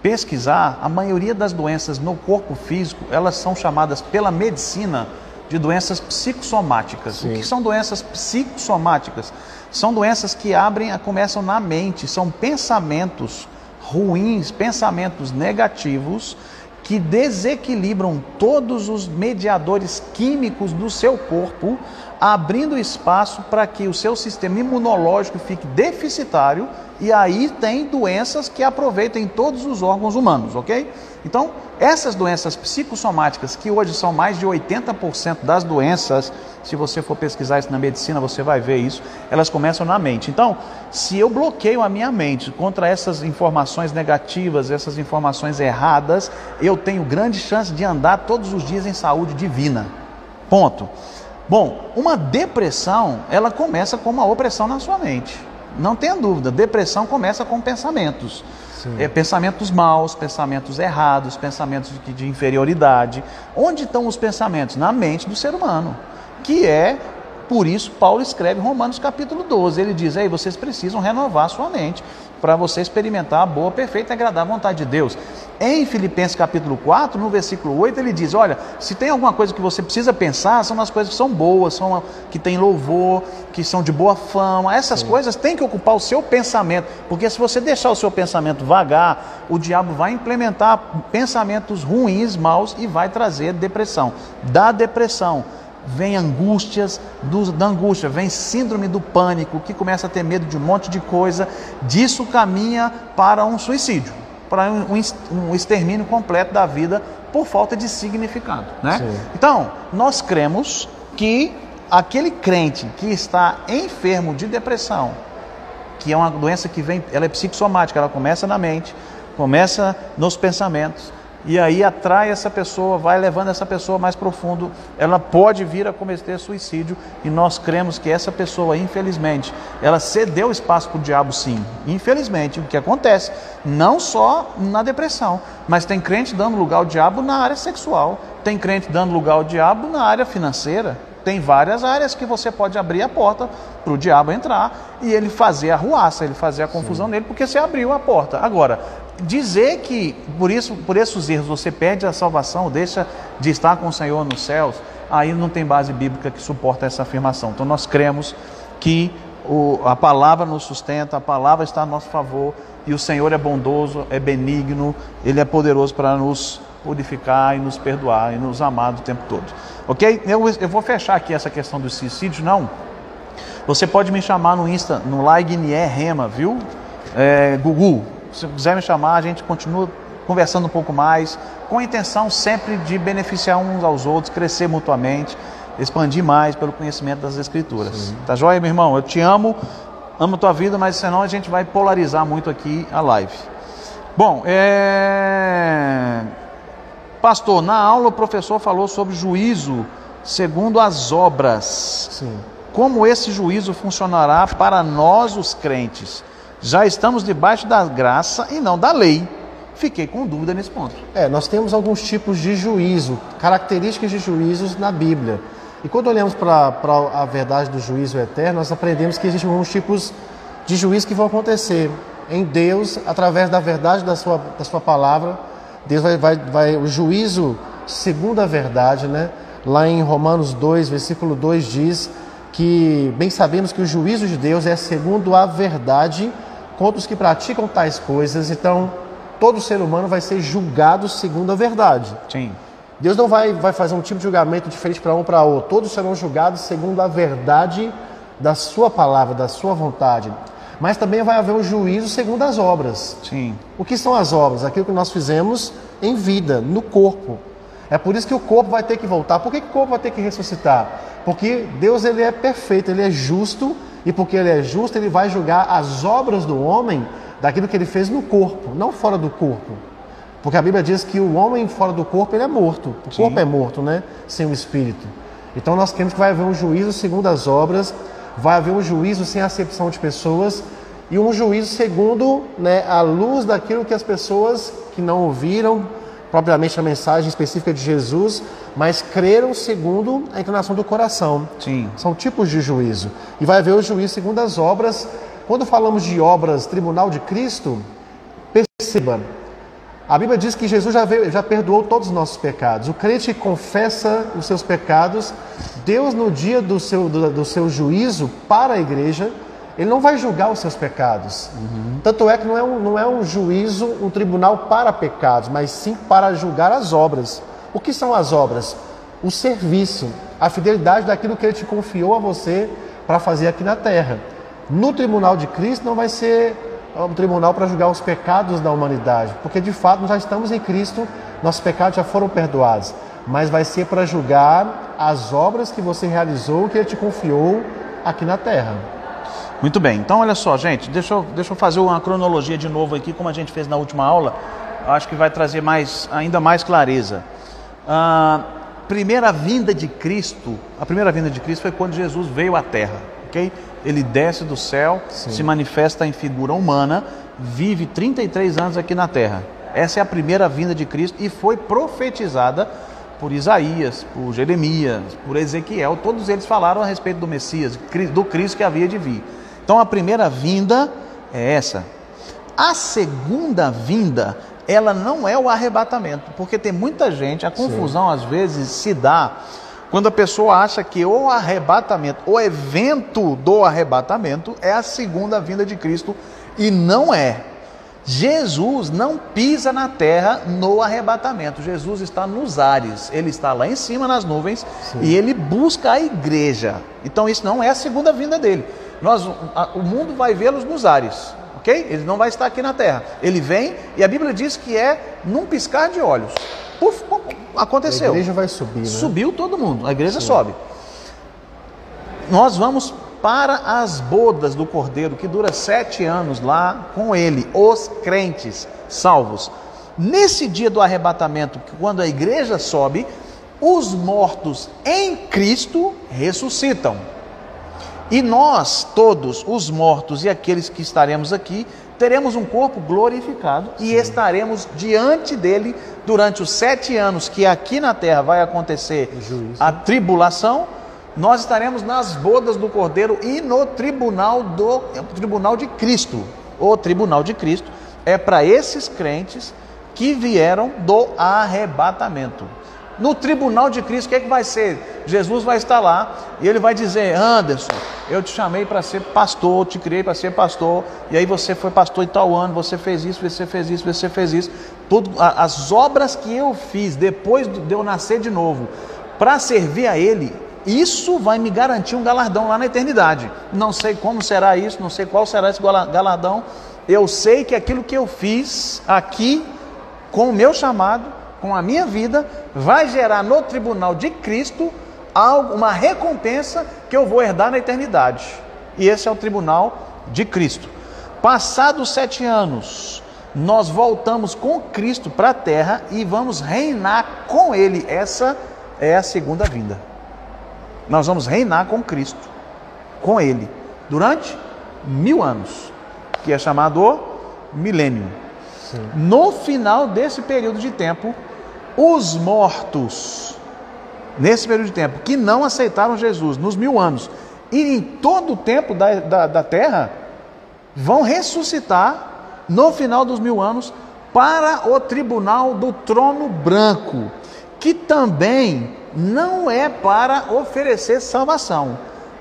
pesquisar, a maioria das doenças no corpo físico, elas são chamadas pela medicina de doenças psicossomáticas. Sim. O que são doenças psicossomáticas? São doenças que abrem, começam na mente, são pensamentos ruins, pensamentos negativos que desequilibram todos os mediadores químicos do seu corpo, abrindo espaço para que o seu sistema imunológico fique deficitário e aí tem doenças que aproveitam em todos os órgãos humanos, ok? Então, essas doenças psicossomáticas, que hoje são mais de 80% das doenças, se você for pesquisar isso na medicina, você vai ver isso, elas começam na mente. Então, se eu bloqueio a minha mente contra essas informações negativas, essas informações erradas, eu tenho grande chance de andar todos os dias em saúde divina. Ponto. Bom, uma depressão, ela começa com uma opressão na sua mente. Não tenha dúvida, depressão começa com pensamentos. É, pensamentos maus, pensamentos errados, pensamentos de, de inferioridade. Onde estão os pensamentos? Na mente do ser humano, que é por isso, Paulo escreve Romanos capítulo 12. Ele diz: aí vocês precisam renovar a sua mente para você experimentar a boa, perfeita e agradável vontade de Deus. Em Filipenses capítulo 4, no versículo 8, ele diz: Olha, se tem alguma coisa que você precisa pensar, são as coisas que são boas, são que têm louvor, que são de boa fama. Essas Sim. coisas têm que ocupar o seu pensamento, porque se você deixar o seu pensamento vagar, o diabo vai implementar pensamentos ruins, maus e vai trazer depressão. Da depressão vem angústias, do, da angústia vem síndrome do pânico, que começa a ter medo de um monte de coisa, disso caminha para um suicídio, para um, um extermínio completo da vida por falta de significado. Né? Então, nós cremos que aquele crente que está enfermo de depressão, que é uma doença que vem, ela é psicossomática, ela começa na mente, começa nos pensamentos, e aí atrai essa pessoa, vai levando essa pessoa mais profundo, ela pode vir a cometer suicídio e nós cremos que essa pessoa, infelizmente, ela cedeu espaço para o diabo sim. Infelizmente, o que acontece, não só na depressão, mas tem crente dando lugar ao diabo na área sexual, tem crente dando lugar ao diabo na área financeira, tem várias áreas que você pode abrir a porta para o diabo entrar e ele fazer a ruaça, ele fazer a confusão Sim. nele, porque você abriu a porta. Agora, dizer que por isso, por esses erros você perde a salvação, deixa de estar com o Senhor nos céus, aí não tem base bíblica que suporta essa afirmação. Então nós cremos que o, a palavra nos sustenta, a palavra está a nosso favor e o Senhor é bondoso, é benigno, Ele é poderoso para nos purificar e nos perdoar e nos amar o tempo todo. Ok? Eu, eu vou fechar aqui essa questão do suicídio, não. Você pode me chamar no Insta, no Laignier Rema, viu? É, se quiser me chamar, a gente continua conversando um pouco mais, com a intenção sempre de beneficiar uns aos outros, crescer mutuamente, expandir mais pelo conhecimento das Escrituras. Sim. Tá joia, meu irmão? Eu te amo, amo tua vida, mas senão a gente vai polarizar muito aqui a live. Bom, é... pastor, na aula o professor falou sobre juízo segundo as obras. Sim. Como esse juízo funcionará para nós, os crentes? Já estamos debaixo da graça e não da lei. Fiquei com dúvida nesse ponto. É, nós temos alguns tipos de juízo, características de juízos na Bíblia. E quando olhamos para a verdade do juízo eterno, nós aprendemos que existem alguns tipos de juízo que vão acontecer em Deus, através da verdade da sua, da sua palavra. Deus vai, vai, vai, o juízo segundo a verdade, né? Lá em Romanos 2, versículo 2 diz que bem sabemos que o juízo de Deus é segundo a verdade contra os que praticam tais coisas. Então, todo ser humano vai ser julgado segundo a verdade. Sim. Deus não vai, vai fazer um tipo de julgamento diferente para um para outro. Todos serão julgados segundo a verdade da sua palavra, da sua vontade. Mas também vai haver um juízo segundo as obras. Sim. O que são as obras? Aquilo que nós fizemos em vida, no corpo. É por isso que o corpo vai ter que voltar. Por que, que o corpo vai ter que ressuscitar? Porque Deus ele é perfeito, ele é justo, e porque ele é justo, ele vai julgar as obras do homem daquilo que ele fez no corpo, não fora do corpo. Porque a Bíblia diz que o homem fora do corpo ele é morto. O Sim. corpo é morto, né? Sem o espírito. Então nós queremos que vai haver um juízo segundo as obras, vai haver um juízo sem acepção de pessoas e um juízo segundo né, a luz daquilo que as pessoas que não ouviram propriamente a mensagem específica de Jesus, mas creram segundo a inclinação do coração. Sim. São tipos de juízo. E vai haver o juízo segundo as obras. Quando falamos de obras, tribunal de Cristo, perceba, a Bíblia diz que Jesus já, veio, já perdoou todos os nossos pecados. O crente confessa os seus pecados. Deus, no dia do seu, do, do seu juízo para a igreja, ele não vai julgar os seus pecados. Tanto é que não é, um, não é um juízo, um tribunal para pecados, mas sim para julgar as obras. O que são as obras? O serviço, a fidelidade daquilo que ele te confiou a você para fazer aqui na terra. No tribunal de Cristo não vai ser um tribunal para julgar os pecados da humanidade, porque de fato nós já estamos em Cristo, nossos pecados já foram perdoados, mas vai ser para julgar as obras que você realizou, que ele te confiou aqui na terra. Muito bem, então olha só, gente, deixa eu, deixa eu fazer uma cronologia de novo aqui, como a gente fez na última aula, acho que vai trazer mais, ainda mais clareza. A primeira vinda de Cristo, a primeira vinda de Cristo foi quando Jesus veio à Terra, ok? Ele desce do céu, se manifesta em figura humana, vive 33 anos aqui na Terra. Essa é a primeira vinda de Cristo e foi profetizada por Isaías, por Jeremias, por Ezequiel, todos eles falaram a respeito do Messias, do Cristo que havia de vir. Então a primeira vinda é essa. A segunda vinda, ela não é o arrebatamento, porque tem muita gente, a confusão às vezes se dá quando a pessoa acha que o arrebatamento, o evento do arrebatamento é a segunda vinda de Cristo e não é. Jesus não pisa na terra no arrebatamento. Jesus está nos ares. Ele está lá em cima nas nuvens e ele busca a igreja. Então isso não é a segunda vinda dele. Nós, o mundo vai vê-los nos ares, ok? Ele não vai estar aqui na terra. Ele vem e a Bíblia diz que é num piscar de olhos. Puf, puf, A aconteceu. igreja vai subir, né? Subiu todo mundo, a igreja sobe. Nós vamos para as bodas do Cordeiro, que dura sete anos lá com ele, os crentes salvos. Nesse dia do arrebatamento, quando a igreja sobe, os mortos em Cristo ressuscitam. E nós, todos, os mortos e aqueles que estaremos aqui, teremos um corpo glorificado e estaremos diante dele durante os sete anos que aqui na terra vai acontecer Juízo. a tribulação. Nós estaremos nas bodas do Cordeiro e no tribunal do tribunal de Cristo. O tribunal de Cristo é para esses crentes que vieram do arrebatamento. No tribunal de Cristo, o que é que vai ser? Jesus vai estar lá e ele vai dizer: Anderson, eu te chamei para ser pastor, te criei para ser pastor, e aí você foi pastor em tal ano, você fez isso, você fez isso, você fez isso. Tudo, as obras que eu fiz depois de eu nascer de novo, para servir a Ele, isso vai me garantir um galardão lá na eternidade. Não sei como será isso, não sei qual será esse gala- galardão. Eu sei que aquilo que eu fiz aqui, com o meu chamado, com a minha vida, vai gerar no tribunal de Cristo uma recompensa que eu vou herdar na eternidade. E esse é o tribunal de Cristo. Passados sete anos, nós voltamos com Cristo para a terra e vamos reinar com Ele. Essa é a segunda vinda. Nós vamos reinar com Cristo, com Ele, durante mil anos, que é chamado milênio. No final desse período de tempo, os mortos, nesse período de tempo, que não aceitaram Jesus, nos mil anos, e em todo o tempo da, da, da terra, vão ressuscitar no final dos mil anos para o tribunal do trono branco, que também não é para oferecer salvação.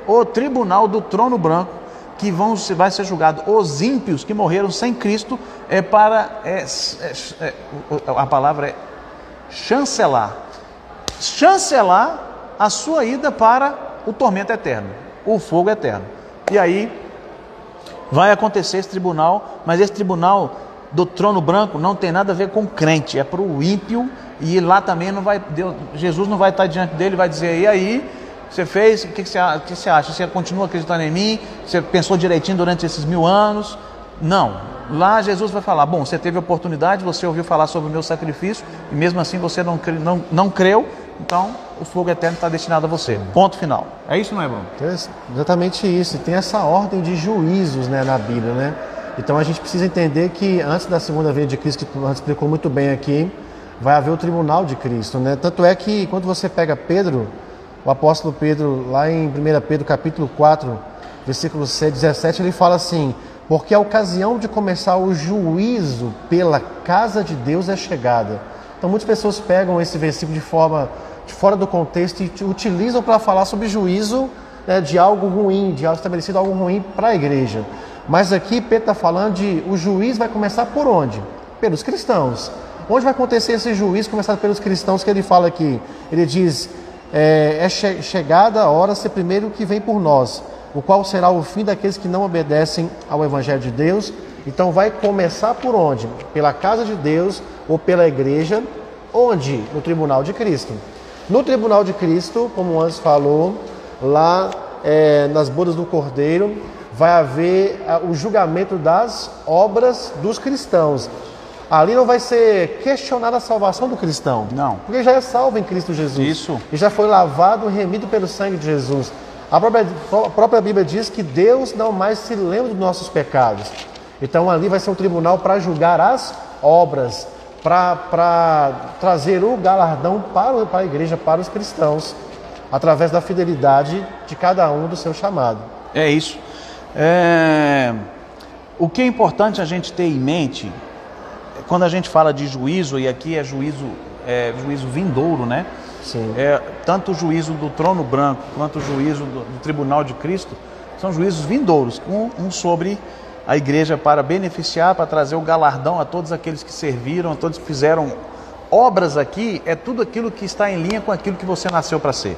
O tribunal do trono branco, que vão, vai ser julgado os ímpios que morreram sem Cristo, é para. É, é, é, a palavra é chancelar chancelar a sua ida para o tormento eterno, o fogo eterno. E aí vai acontecer esse tribunal, mas esse tribunal do trono branco não tem nada a ver com crente, é para o ímpio e lá também não vai Deus, Jesus não vai estar diante dele, vai dizer e aí você fez, o que, você, o que você acha? Você continua acreditando em mim? Você pensou direitinho durante esses mil anos? Não. Lá Jesus vai falar: bom, você teve oportunidade, você ouviu falar sobre o meu sacrifício e mesmo assim você não, não, não creu, então o fogo eterno está destinado a você. Ponto final. É isso, não é, Bruno? Então, exatamente isso. E tem essa ordem de juízos né, na Bíblia, né? Então a gente precisa entender que antes da segunda vinda de Cristo, que o explicou muito bem aqui, vai haver o tribunal de Cristo, né? Tanto é que quando você pega Pedro, o apóstolo Pedro, lá em 1 Pedro capítulo 4, versículo 17, ele fala assim: Porque a ocasião de começar o juízo pela casa de Deus é chegada. Então muitas pessoas pegam esse versículo de forma de fora do contexto e utilizam para falar sobre juízo né, de algo ruim, de algo estabelecido algo ruim para a igreja. Mas aqui Pedro está falando de o juiz vai começar por onde? Pelos cristãos. Onde vai acontecer esse juízo começado pelos cristãos que ele fala aqui? Ele diz: é, é che chegada a hora ser primeiro que vem por nós, o qual será o fim daqueles que não obedecem ao Evangelho de Deus. Então vai começar por onde? Pela casa de Deus ou pela igreja, onde? No tribunal de Cristo. No tribunal de Cristo, como o Anjo falou, lá é, nas bodas do Cordeiro, vai haver é, o julgamento das obras dos cristãos. Ali não vai ser questionada a salvação do cristão. Não. Porque já é salvo em Cristo Jesus. Isso. E já foi lavado e remido pelo sangue de Jesus. A própria, a própria Bíblia diz que Deus não mais se lembra dos nossos pecados. Então ali vai ser um tribunal para julgar as obras para trazer o galardão para, para a igreja, para os cristãos, através da fidelidade de cada um do seu chamado. É isso. É... O que é importante a gente ter em mente, quando a gente fala de juízo, e aqui é juízo, é, juízo vindouro, né? Sim. É, tanto o juízo do trono branco quanto o juízo do, do tribunal de Cristo são juízos vindouros, um, um sobre a igreja para beneficiar, para trazer o galardão a todos aqueles que serviram, a todos que fizeram obras aqui, é tudo aquilo que está em linha com aquilo que você nasceu para ser.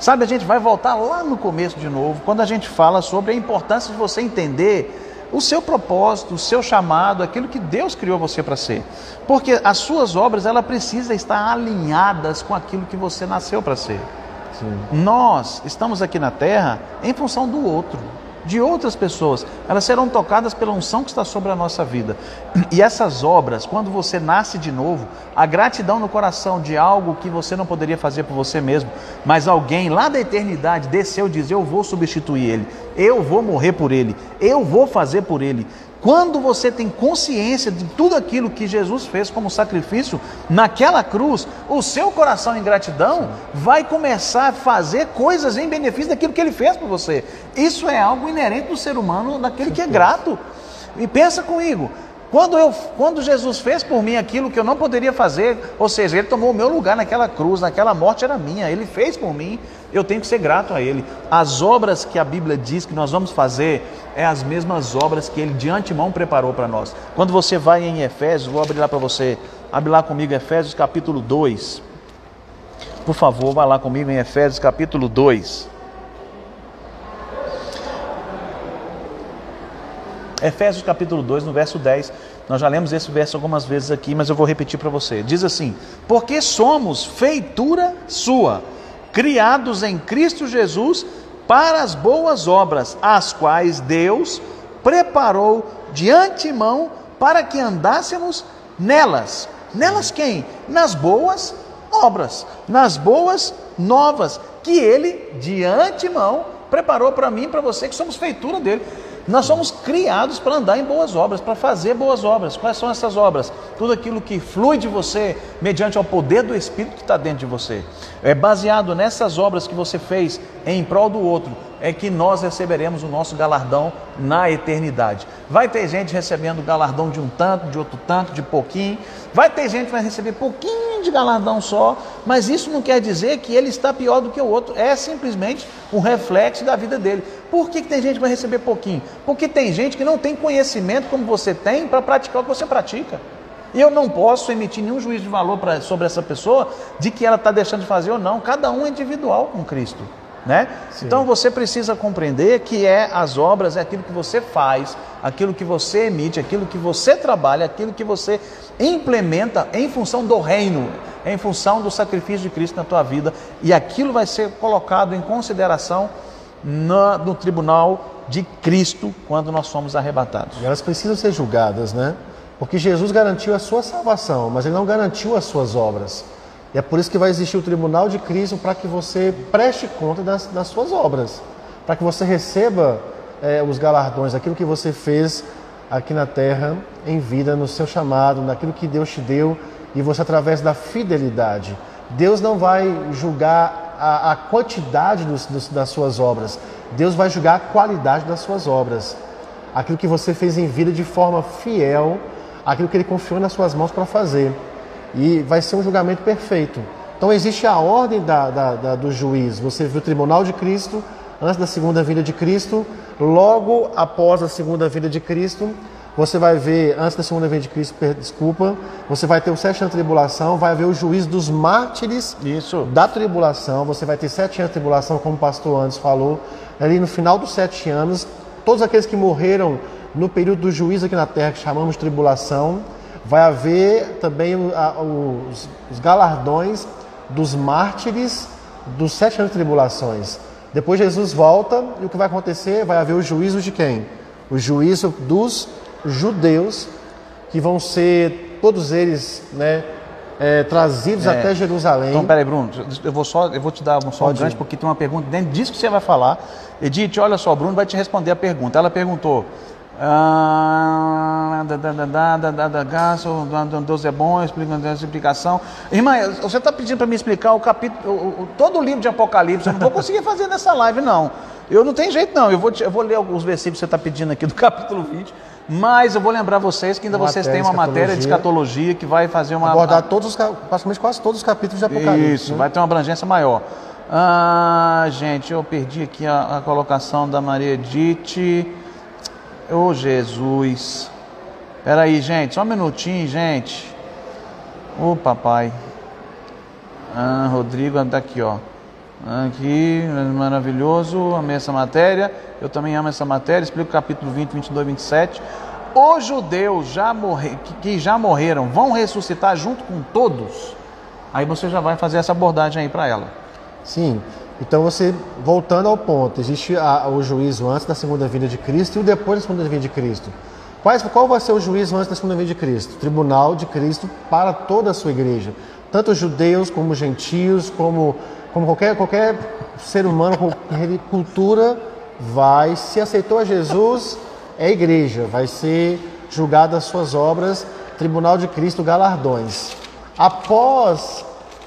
Sabe, a gente vai voltar lá no começo de novo, quando a gente fala sobre a importância de você entender o seu propósito, o seu chamado, aquilo que Deus criou você para ser. Porque as suas obras, ela precisa estar alinhadas com aquilo que você nasceu para ser. Sim. Nós estamos aqui na terra em função do outro de outras pessoas, elas serão tocadas pela unção que está sobre a nossa vida. E essas obras, quando você nasce de novo, a gratidão no coração de algo que você não poderia fazer por você mesmo, mas alguém lá da eternidade desceu e diz: Eu vou substituir ele, eu vou morrer por ele, eu vou fazer por ele. Quando você tem consciência de tudo aquilo que Jesus fez como sacrifício naquela cruz, o seu coração em gratidão vai começar a fazer coisas em benefício daquilo que ele fez por você. Isso é algo inerente do ser humano, daquele que é grato. E pensa comigo, quando, eu, quando Jesus fez por mim aquilo que eu não poderia fazer, ou seja, Ele tomou o meu lugar naquela cruz, naquela morte era minha, Ele fez por mim, eu tenho que ser grato a Ele. As obras que a Bíblia diz que nós vamos fazer é as mesmas obras que Ele de antemão preparou para nós. Quando você vai em Efésios, vou abrir lá para você, abre lá comigo Efésios capítulo 2. Por favor, vá lá comigo em Efésios capítulo 2. Efésios capítulo 2, no verso 10. Nós já lemos esse verso algumas vezes aqui, mas eu vou repetir para você. Diz assim: Porque somos feitura sua, criados em Cristo Jesus para as boas obras, as quais Deus preparou de antemão para que andássemos nelas. Nelas quem? Nas boas obras, nas boas novas, que ele de antemão preparou para mim para você, que somos feitura dele. Nós somos criados para andar em boas obras, para fazer boas obras. Quais são essas obras? Tudo aquilo que flui de você, mediante o poder do Espírito que está dentro de você. É baseado nessas obras que você fez em prol do outro, é que nós receberemos o nosso galardão na eternidade. Vai ter gente recebendo galardão de um tanto, de outro tanto, de pouquinho. Vai ter gente que vai receber pouquinho de galardão só, mas isso não quer dizer que ele está pior do que o outro. É simplesmente um reflexo da vida dele. Por que, que tem gente que vai receber pouquinho? Porque tem gente que não tem conhecimento como você tem para praticar o que você pratica. E eu não posso emitir nenhum juízo de valor pra, sobre essa pessoa de que ela está deixando de fazer ou não. Cada um é individual com Cristo. Né? Então você precisa compreender que é as obras, é aquilo que você faz, aquilo que você emite, aquilo que você trabalha, aquilo que você implementa em função do reino, em função do sacrifício de Cristo na tua vida, e aquilo vai ser colocado em consideração no, no tribunal de Cristo quando nós somos arrebatados. E elas precisam ser julgadas, né? Porque Jesus garantiu a sua salvação, mas ele não garantiu as suas obras. E é por isso que vai existir o tribunal de Cristo para que você preste conta das, das suas obras, para que você receba é, os galardões, aquilo que você fez aqui na terra, em vida, no seu chamado, naquilo que Deus te deu e você através da fidelidade. Deus não vai julgar a, a quantidade dos, dos, das suas obras, Deus vai julgar a qualidade das suas obras. Aquilo que você fez em vida de forma fiel, aquilo que Ele confiou nas suas mãos para fazer e vai ser um julgamento perfeito. Então existe a ordem da, da, da, do juiz. Você viu o tribunal de Cristo antes da segunda vinda de Cristo, logo após a segunda vinda de Cristo, você vai ver, antes da segunda vinda de Cristo, desculpa, você vai ter o sete anos de tribulação, vai haver o juiz dos mártires Isso. da tribulação, você vai ter sete anos de tribulação, como o pastor antes falou, ali no final dos sete anos, todos aqueles que morreram no período do juízo aqui na terra, que chamamos de tribulação, vai haver também os, os galardões dos mártires dos sete anos de tribulações. Depois Jesus volta e o que vai acontecer? Vai haver o juízo de quem? O juízo dos judeus, que vão ser todos eles né, é, trazidos é. até Jerusalém. Então, peraí, Bruno, eu vou só, eu vou te dar um só gancho, porque tem uma pergunta dentro disso que você vai falar. Edith, olha só, Bruno vai te responder a pergunta. Ela perguntou: ah, Deus é bom, explicação. Irmã, você está pedindo para me explicar o capítulo, o, o, todo o livro de Apocalipse, eu não vou conseguir fazer nessa live, não. Eu não tenho jeito, não. Eu vou, eu vou ler os versículos que você está pedindo aqui do capítulo 20, mas eu vou lembrar vocês que ainda uma vocês têm uma matéria de escatologia que vai fazer uma. Abordar todos os, praticamente quase todos os capítulos de Apocalipse. Isso, né? vai ter uma abrangência maior. Ah, gente, eu perdi aqui a, a colocação da Maria Edith. Ô oh, Jesus. Espera aí, gente, só um minutinho, gente. Ô oh, papai. Ah, Rodrigo está aqui, ó. Aqui, maravilhoso, amei essa matéria. Eu também amo essa matéria. Explico o capítulo 20, 22, 27. Os judeus já morre, que já morreram vão ressuscitar junto com todos. Aí você já vai fazer essa abordagem aí para ela. Sim. Então você, voltando ao ponto, existe a, o juízo antes da segunda vinda de Cristo e o depois da segunda vinda de Cristo. Quais, qual vai ser o juízo antes da segunda vinda de Cristo? tribunal de Cristo para toda a sua igreja. Tanto judeus como gentios, como, como qualquer, qualquer ser humano, qualquer cultura, vai, se aceitou a Jesus, é igreja, vai ser julgada as suas obras, tribunal de Cristo, galardões. Após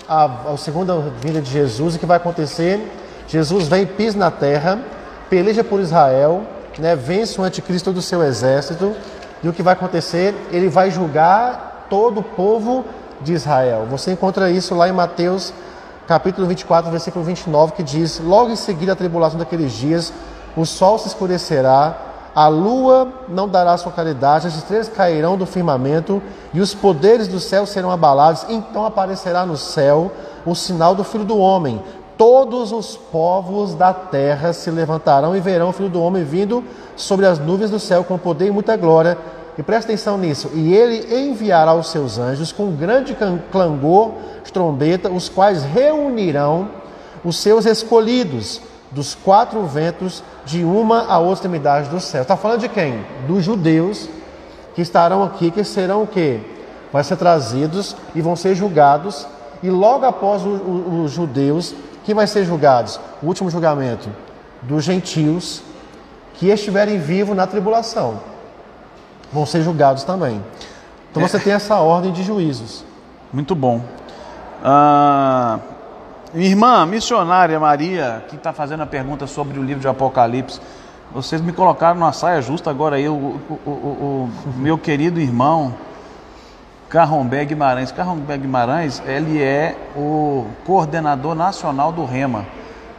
a, a segunda vinda de Jesus, o que vai acontecer? Jesus vem, pisa na terra, peleja por Israel, né, vence o anticristo do seu exército, e o que vai acontecer? Ele vai julgar todo o povo de Israel. Você encontra isso lá em Mateus capítulo 24, versículo 29, que diz: Logo em seguida a tribulação daqueles dias, o sol se escurecerá, a lua não dará sua claridade, as estrelas cairão do firmamento e os poderes do céu serão abalados. Então aparecerá no céu o sinal do Filho do Homem. Todos os povos da terra se levantarão e verão o Filho do Homem vindo sobre as nuvens do céu com poder e muita glória. E presta atenção nisso. E ele enviará os seus anjos com grande clangor trombeta, os quais reunirão os seus escolhidos dos quatro ventos de uma a outra extremidade do céu. Está falando de quem? Dos judeus que estarão aqui, que serão o quê? Vai ser trazidos e vão ser julgados. E logo após os judeus, que vai ser julgados? O último julgamento dos gentios que estiverem vivos na tribulação. Vão ser julgados também. Então é. você tem essa ordem de juízos. Muito bom. Ah, irmã missionária Maria, que está fazendo a pergunta sobre o livro de Apocalipse. Vocês me colocaram numa saia justa agora aí, o, o, o, o meu querido irmão Carrombé Guimarães. Carrombé Guimarães, ele é o coordenador nacional do REMA.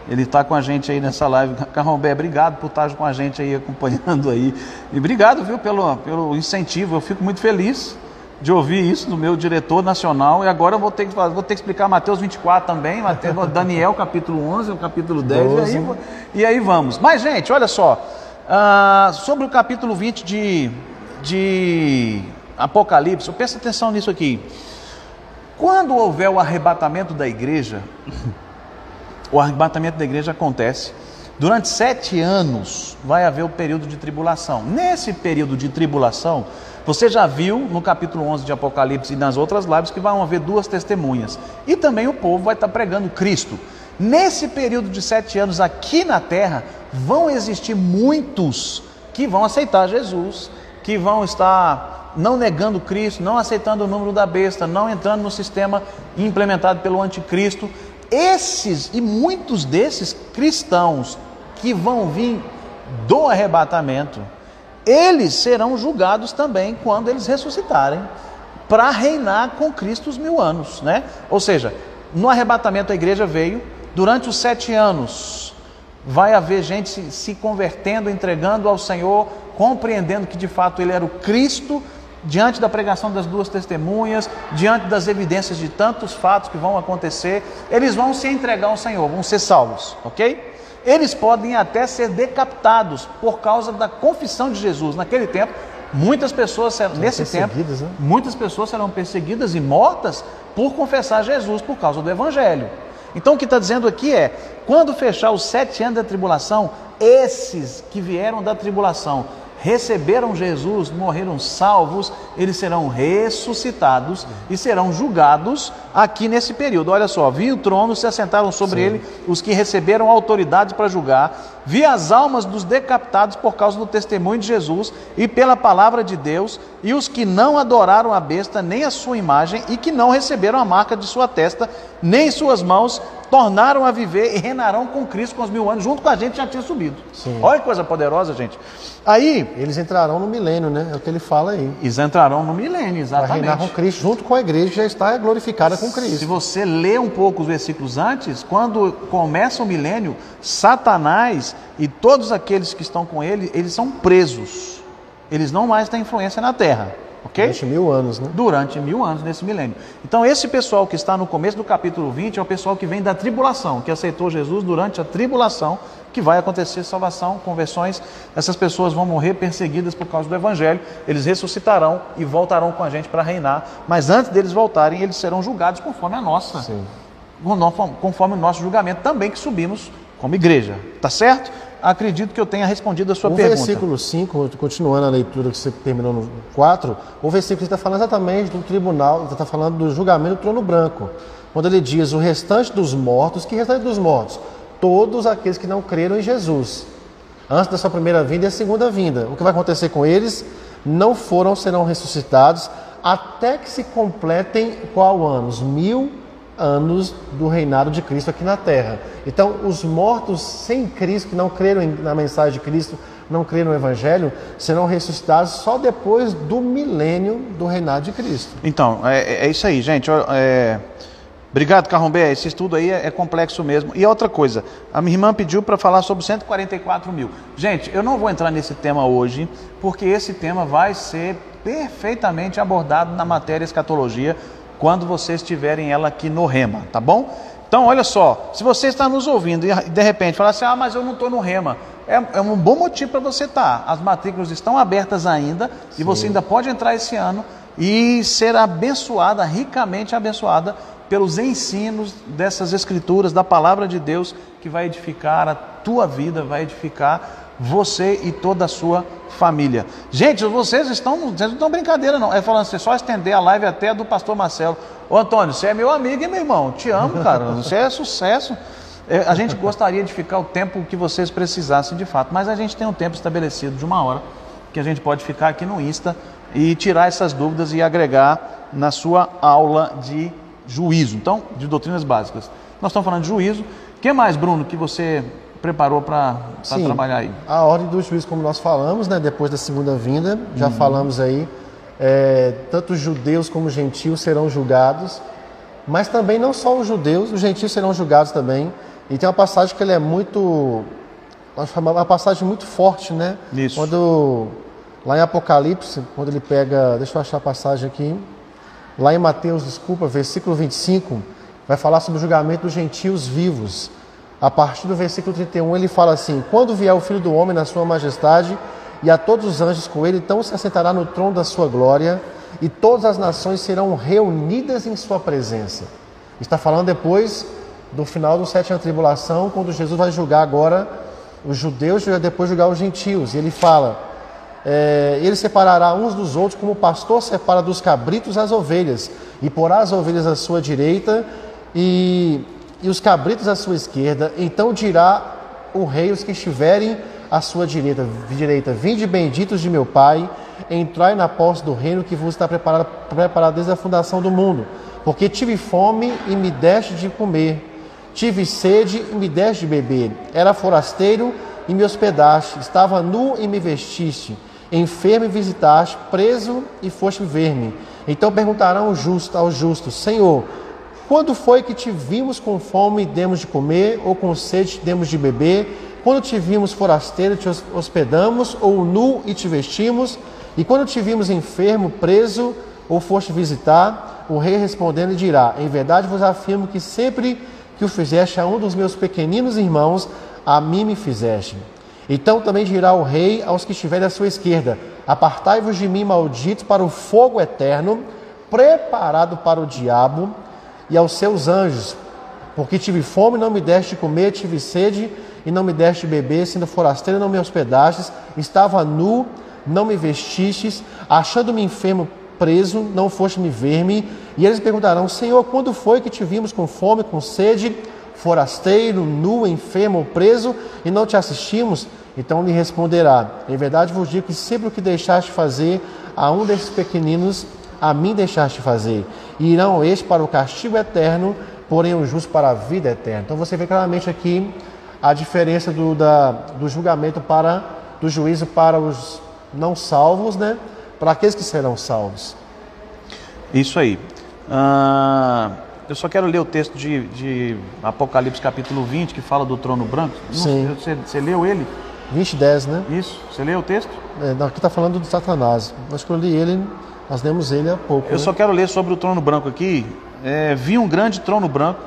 Ele está com a gente aí nessa live. Carrombé, obrigado por estar com a gente aí, acompanhando aí. E obrigado, viu, pelo, pelo incentivo. Eu fico muito feliz de ouvir isso do meu diretor nacional. E agora eu vou ter que, vou ter que explicar Mateus 24 também, Mateus, Daniel capítulo 11, o capítulo 10. E aí, e aí, vamos. Mas, gente, olha só. Uh, sobre o capítulo 20 de, de Apocalipse, presta atenção nisso aqui. Quando houver o arrebatamento da igreja, o arrebatamento da igreja acontece. Durante sete anos vai haver o período de tribulação. Nesse período de tribulação, você já viu no capítulo 11 de Apocalipse e nas outras lives que vão haver duas testemunhas. E também o povo vai estar pregando Cristo. Nesse período de sete anos aqui na terra, vão existir muitos que vão aceitar Jesus, que vão estar não negando Cristo, não aceitando o número da besta, não entrando no sistema implementado pelo anticristo. Esses e muitos desses cristãos que vão vir do arrebatamento, eles serão julgados também quando eles ressuscitarem para reinar com Cristo os mil anos, né? Ou seja, no arrebatamento a igreja veio, durante os sete anos vai haver gente se, se convertendo, entregando ao Senhor, compreendendo que de fato ele era o Cristo, diante da pregação das duas testemunhas, diante das evidências de tantos fatos que vão acontecer, eles vão se entregar ao Senhor, vão ser salvos, ok? Eles podem até ser decapitados por causa da confissão de Jesus. Naquele tempo, muitas pessoas serão, nesse tempo, né? muitas pessoas serão perseguidas e mortas por confessar Jesus por causa do Evangelho. Então o que está dizendo aqui é: quando fechar os sete anos da tribulação, esses que vieram da tribulação receberam Jesus, morreram salvos, eles serão ressuscitados e serão julgados aqui nesse período. Olha só, vi o trono, se assentaram sobre Sim. ele os que receberam autoridade para julgar, vi as almas dos decapitados por causa do testemunho de Jesus e pela palavra de Deus, e os que não adoraram a besta nem a sua imagem e que não receberam a marca de sua testa, nem suas mãos, tornaram a viver e reinarão com Cristo com os mil anos, junto com a gente já tinha subido. Sim. Olha que coisa poderosa, gente. Aí. Eles entrarão no milênio, né? É o que ele fala aí. Eles entrarão no milênio, exatamente. Vai reinar com Cristo, junto com a igreja, já está glorificada com Cristo. Se você lê um pouco os versículos antes, quando começa o milênio, Satanás e todos aqueles que estão com ele, eles são presos. Eles não mais têm influência na terra. Okay? Durante mil anos, né? Durante mil anos nesse milênio. Então, esse pessoal que está no começo do capítulo 20 é o pessoal que vem da tribulação, que aceitou Jesus durante a tribulação, que vai acontecer salvação, conversões. Essas pessoas vão morrer perseguidas por causa do Evangelho, eles ressuscitarão e voltarão com a gente para reinar. Mas antes deles voltarem, eles serão julgados conforme a nossa, Sim. conforme o nosso julgamento também que subimos como igreja. Tá certo? acredito que eu tenha respondido a sua o pergunta. O versículo 5, continuando a leitura que você terminou no 4, o versículo está falando exatamente do tribunal, está falando do julgamento do trono branco. Quando ele diz o restante dos mortos, que restante dos mortos? Todos aqueles que não creram em Jesus. Antes da sua primeira vinda e a segunda vinda. O que vai acontecer com eles? Não foram, serão ressuscitados até que se completem qual anos? Mil anos do reinado de Cristo aqui na terra. Então, os mortos sem Cristo, que não creram na mensagem de Cristo, não creram no Evangelho, serão ressuscitados só depois do milênio do reinado de Cristo. Então, é, é isso aí, gente. É... Obrigado, Carrombé. Esse estudo aí é, é, complexo mesmo. E outra coisa, a minha irmã pediu para falar sobre 144 mil. Gente, eu não vou entrar nesse tema hoje, porque esse tema vai ser perfeitamente abordado na matéria escatologia quando vocês tiverem ela aqui no Rema, tá bom? Então, olha só, se você está nos ouvindo e de repente falar assim, ah, mas eu não estou no Rema, é, é, um bom motivo para você estar. Tá. As matrículas estão abertas ainda Sim. e você ainda pode entrar esse ano e ser abençoada, ricamente abençoada pelos ensinos dessas escrituras, da palavra de Deus, que vai edificar a tua vida, vai edificar você e toda a sua família. Gente, vocês estão, vocês não estão brincadeira não. É falando assim, só estender a live até do pastor Marcelo. Ô Antônio, você é meu amigo e meu irmão. Te amo, cara. Você é sucesso. É, a gente gostaria de ficar o tempo que vocês precisassem de fato, mas a gente tem um tempo estabelecido de uma hora que a gente pode ficar aqui no Insta e tirar essas dúvidas e agregar na sua aula de juízo. Então, de doutrinas básicas. Nós estamos falando de juízo. O que mais, Bruno, que você preparou para trabalhar aí? A ordem do juízo, como nós falamos, né, depois da segunda vinda, já uhum. falamos aí, é, tanto judeus como os gentios serão julgados, mas também não só os judeus, os gentios serão julgados também. E tem uma passagem que ele é muito. Uma passagem muito forte, né? Isso. Quando. Lá em Apocalipse, quando ele pega. Deixa eu achar a passagem aqui. Lá em Mateus, desculpa, versículo 25, vai falar sobre o julgamento dos gentios vivos. A partir do versículo 31, ele fala assim: Quando vier o filho do homem na sua majestade e a todos os anjos com ele, então se assentará no trono da sua glória e todas as nações serão reunidas em sua presença. Está falando depois do final do sétimo tribulação, quando Jesus vai julgar agora os judeus e depois julgar os gentios. E ele fala: é, Ele separará uns dos outros, como o pastor separa dos cabritos as ovelhas, e porá as ovelhas à sua direita e, e os cabritos à sua esquerda. Então dirá o rei os que estiverem à sua direita: direita Vinde benditos de meu Pai, entrai na posse do reino que vos está preparado, preparado desde a fundação do mundo. Porque tive fome e me deste de comer Tive sede e me deste de beber. Era forasteiro e me hospedaste. Estava nu e me vestiste. Enfermo e visitaste. Preso e foste ver-me. Então perguntarão justo, ao justo: Senhor, quando foi que te vimos com fome e demos de comer, ou com sede demos de beber? Quando te vimos forasteiro, te hospedamos, ou nu e te vestimos? E quando te vimos enfermo, preso, ou foste visitar? O rei respondendo dirá: Em verdade vos afirmo que sempre que o fizeste a um dos meus pequeninos irmãos, a mim me fizeste. Então também dirá o rei aos que estiverem à sua esquerda: Apartai-vos de mim, malditos, para o fogo eterno, preparado para o diabo e aos seus anjos. Porque tive fome e não me deste comer, tive sede e não me deste beber, sendo forasteiro não me hospedastes, estava nu, não me vestistes, achando-me enfermo, preso, não foste me ver-me. E eles perguntarão: Senhor, quando foi que te vimos com fome, com sede, forasteiro, nu, enfermo preso, e não te assistimos? Então lhe responderá: Em verdade vos digo que sempre o que deixaste fazer a um desses pequeninos, a mim deixaste fazer. E irão este para o castigo eterno, porém os justos para a vida eterna. Então você vê claramente aqui a diferença do, da, do julgamento para do juízo para os não salvos, né? para aqueles que serão salvos. Isso aí. Ah, eu só quero ler o texto de, de, Apocalipse capítulo 20, que fala do trono branco. Sim. Você, você leu ele? 20, 10, né? Isso. Você leu o texto? É, aqui está falando do Satanás. Acho que eu li ele, nós lemos ele há pouco. Eu né? só quero ler sobre o trono branco aqui. É, vi um grande trono branco,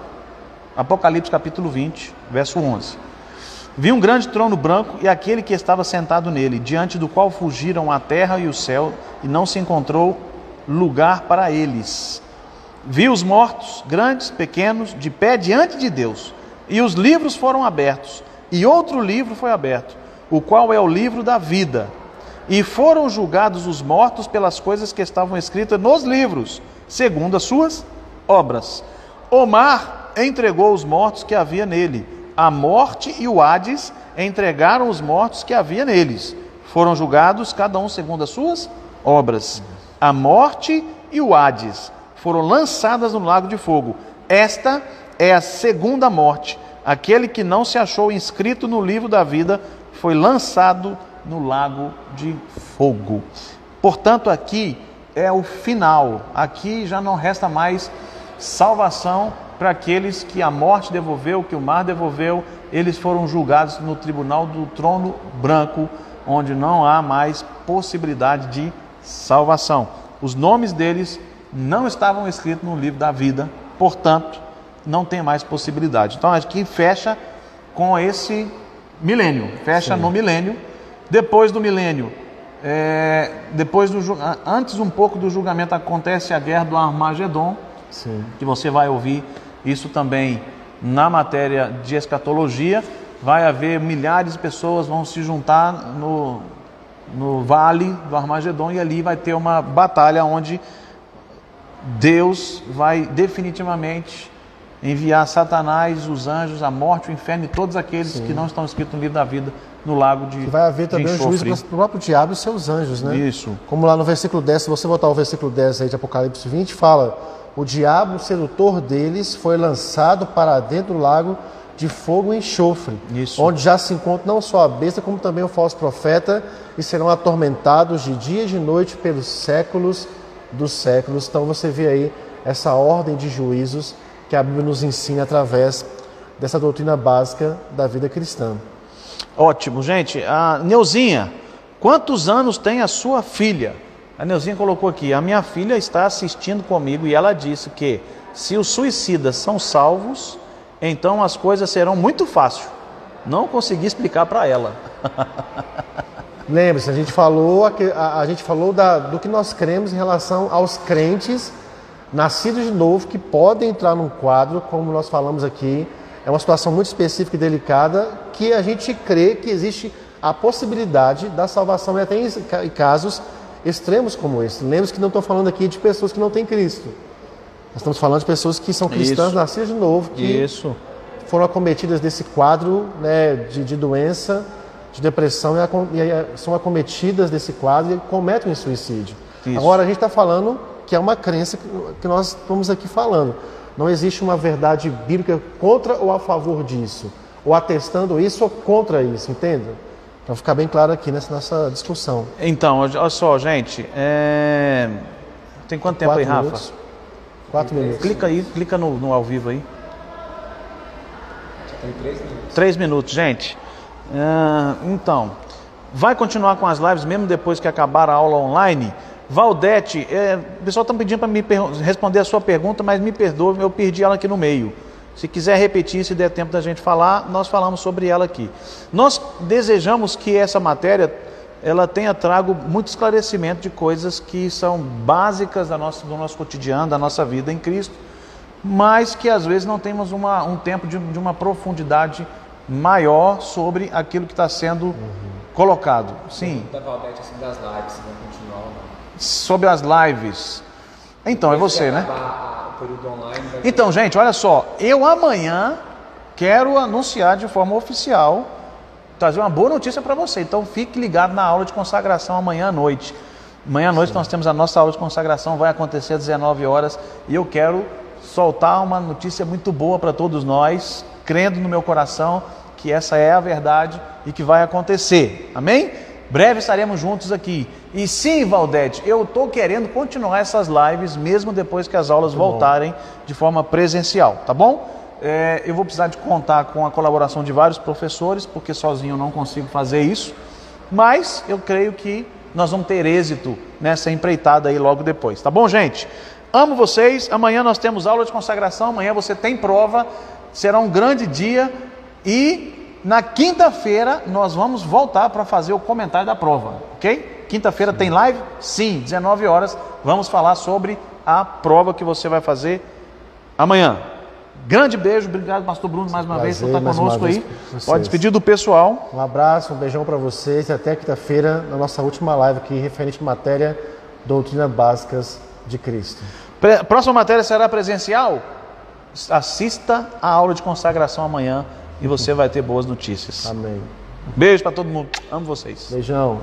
Apocalipse capítulo 20, verso 11. Vi um grande trono branco e aquele que estava sentado nele, diante do qual fugiram a terra e o céu, e não se encontrou lugar para eles. Vi os mortos, grandes, pequenos, de pé diante de Deus, e os livros foram abertos, e outro livro foi aberto, o qual é o livro da vida. E foram julgados os mortos pelas coisas que estavam escritas nos livros, segundo as suas obras. O mar entregou os mortos que havia nele a morte e o Hades entregaram os mortos que havia neles. Foram julgados cada um segundo as suas obras. A morte e o Hades foram lançadas no lago de fogo. Esta é a segunda morte. Aquele que não se achou inscrito no livro da vida foi lançado no lago de fogo. Portanto, aqui é o final. Aqui já não resta mais salvação para aqueles que a morte devolveu, que o mar devolveu, eles foram julgados no tribunal do trono branco, onde não há mais possibilidade de salvação. Os nomes deles não estavam escritos no livro da vida, portanto, não tem mais possibilidade. Então, aqui fecha com esse milênio, fecha Sim. no milênio. Depois do milênio, é, depois do, antes um pouco do julgamento acontece a guerra do Armagedon, Sim. que você vai ouvir isso também na matéria de escatologia. vai haver milhares de pessoas vão se juntar no, no vale do Armagedon e ali vai ter uma batalha onde Deus vai definitivamente enviar Satanás, os anjos, a morte, o inferno e todos aqueles Sim. que não estão escritos no livro da vida no lago de vai haver também o juízo para o próprio diabo e seus anjos, né? Isso. Como lá no versículo 10, se você voltar ao versículo 10 aí de Apocalipse 20, fala: "O diabo, o sedutor deles, foi lançado para dentro do lago de fogo e enxofre, Isso. onde já se encontra não só a besta, como também o falso profeta, e serão atormentados de dia e de noite pelos séculos dos séculos." Então você vê aí essa ordem de juízos que a Bíblia nos ensina através dessa doutrina básica da vida cristã. Ótimo, gente. A Neuzinha, quantos anos tem a sua filha? A Neuzinha colocou aqui: a minha filha está assistindo comigo e ela disse que se os suicidas são salvos, então as coisas serão muito fáceis. Não consegui explicar para ela. Lembre-se, a gente falou, a, a gente falou da, do que nós cremos em relação aos crentes nascidos de novo que podem entrar num quadro, como nós falamos aqui, é uma situação muito específica e delicada que a gente crê que existe a possibilidade da salvação e até em casos extremos como esse. Lembre-se que não estou falando aqui de pessoas que não têm Cristo. Nós estamos falando de pessoas que são cristãs, Isso. nascidas de novo, que Isso. foram acometidas desse quadro né, de, de doença, de depressão, e, e, são acometidas desse quadro e cometem suicídio. Isso. Agora, a gente está falando que é uma crença que nós estamos aqui falando. Não existe uma verdade bíblica contra ou a favor disso, ou atestando isso ou contra isso, entende? Para ficar bem claro aqui nessa, nessa discussão. Então, olha só, gente. É... Tem quanto tempo Quatro aí, Rafa? Minutos. Quatro minutos. Clica aí, clica no, no ao vivo aí. Tem três minutos. Três minutos, gente. É... Então, vai continuar com as lives mesmo depois que acabar a aula online? Valdete, é, o pessoal está pedindo para me responder a sua pergunta, mas me perdoe, eu perdi ela aqui no meio. Se quiser repetir, se der tempo da gente falar, nós falamos sobre ela aqui. Nós desejamos que essa matéria ela tenha trago muito esclarecimento de coisas que são básicas da nossa, do nosso cotidiano, da nossa vida em Cristo, mas que às vezes não temos uma, um tempo de, de uma profundidade maior sobre aquilo que está sendo uhum. colocado. Sim. Da Valdete, assim, das lives, se não continuar ou não sobre as lives. Então, é você, né? Então, gente, olha só. Eu amanhã quero anunciar de forma oficial, trazer uma boa notícia para você. Então, fique ligado na aula de consagração amanhã à noite. Amanhã à noite Sim. nós temos a nossa aula de consagração, vai acontecer às 19 horas. E eu quero soltar uma notícia muito boa para todos nós, crendo no meu coração que essa é a verdade e que vai acontecer. Amém? Breve estaremos juntos aqui. E sim, Valdete, eu estou querendo continuar essas lives mesmo depois que as aulas Muito voltarem bom. de forma presencial, tá bom? É, eu vou precisar de contar com a colaboração de vários professores, porque sozinho eu não consigo fazer isso, mas eu creio que nós vamos ter êxito nessa empreitada aí logo depois, tá bom, gente? Amo vocês. Amanhã nós temos aula de consagração, amanhã você tem prova, será um grande dia e na quinta-feira nós vamos voltar para fazer o comentário da prova, ok? Quinta-feira tem live? Sim, 19 horas. Vamos falar sobre a prova que você vai fazer amanhã. Grande beijo, obrigado, Pastor Bruno, mais uma Prazer, vez por estar conosco aí. Pode despedir do pessoal. Um abraço, um beijão para vocês e até quinta-feira, na nossa última live aqui, referente à matéria Doutrina Básicas de Cristo. Próxima matéria será presencial? Assista a aula de consagração amanhã e você vai ter boas notícias. Amém. Beijo para todo mundo. Amo vocês. Beijão.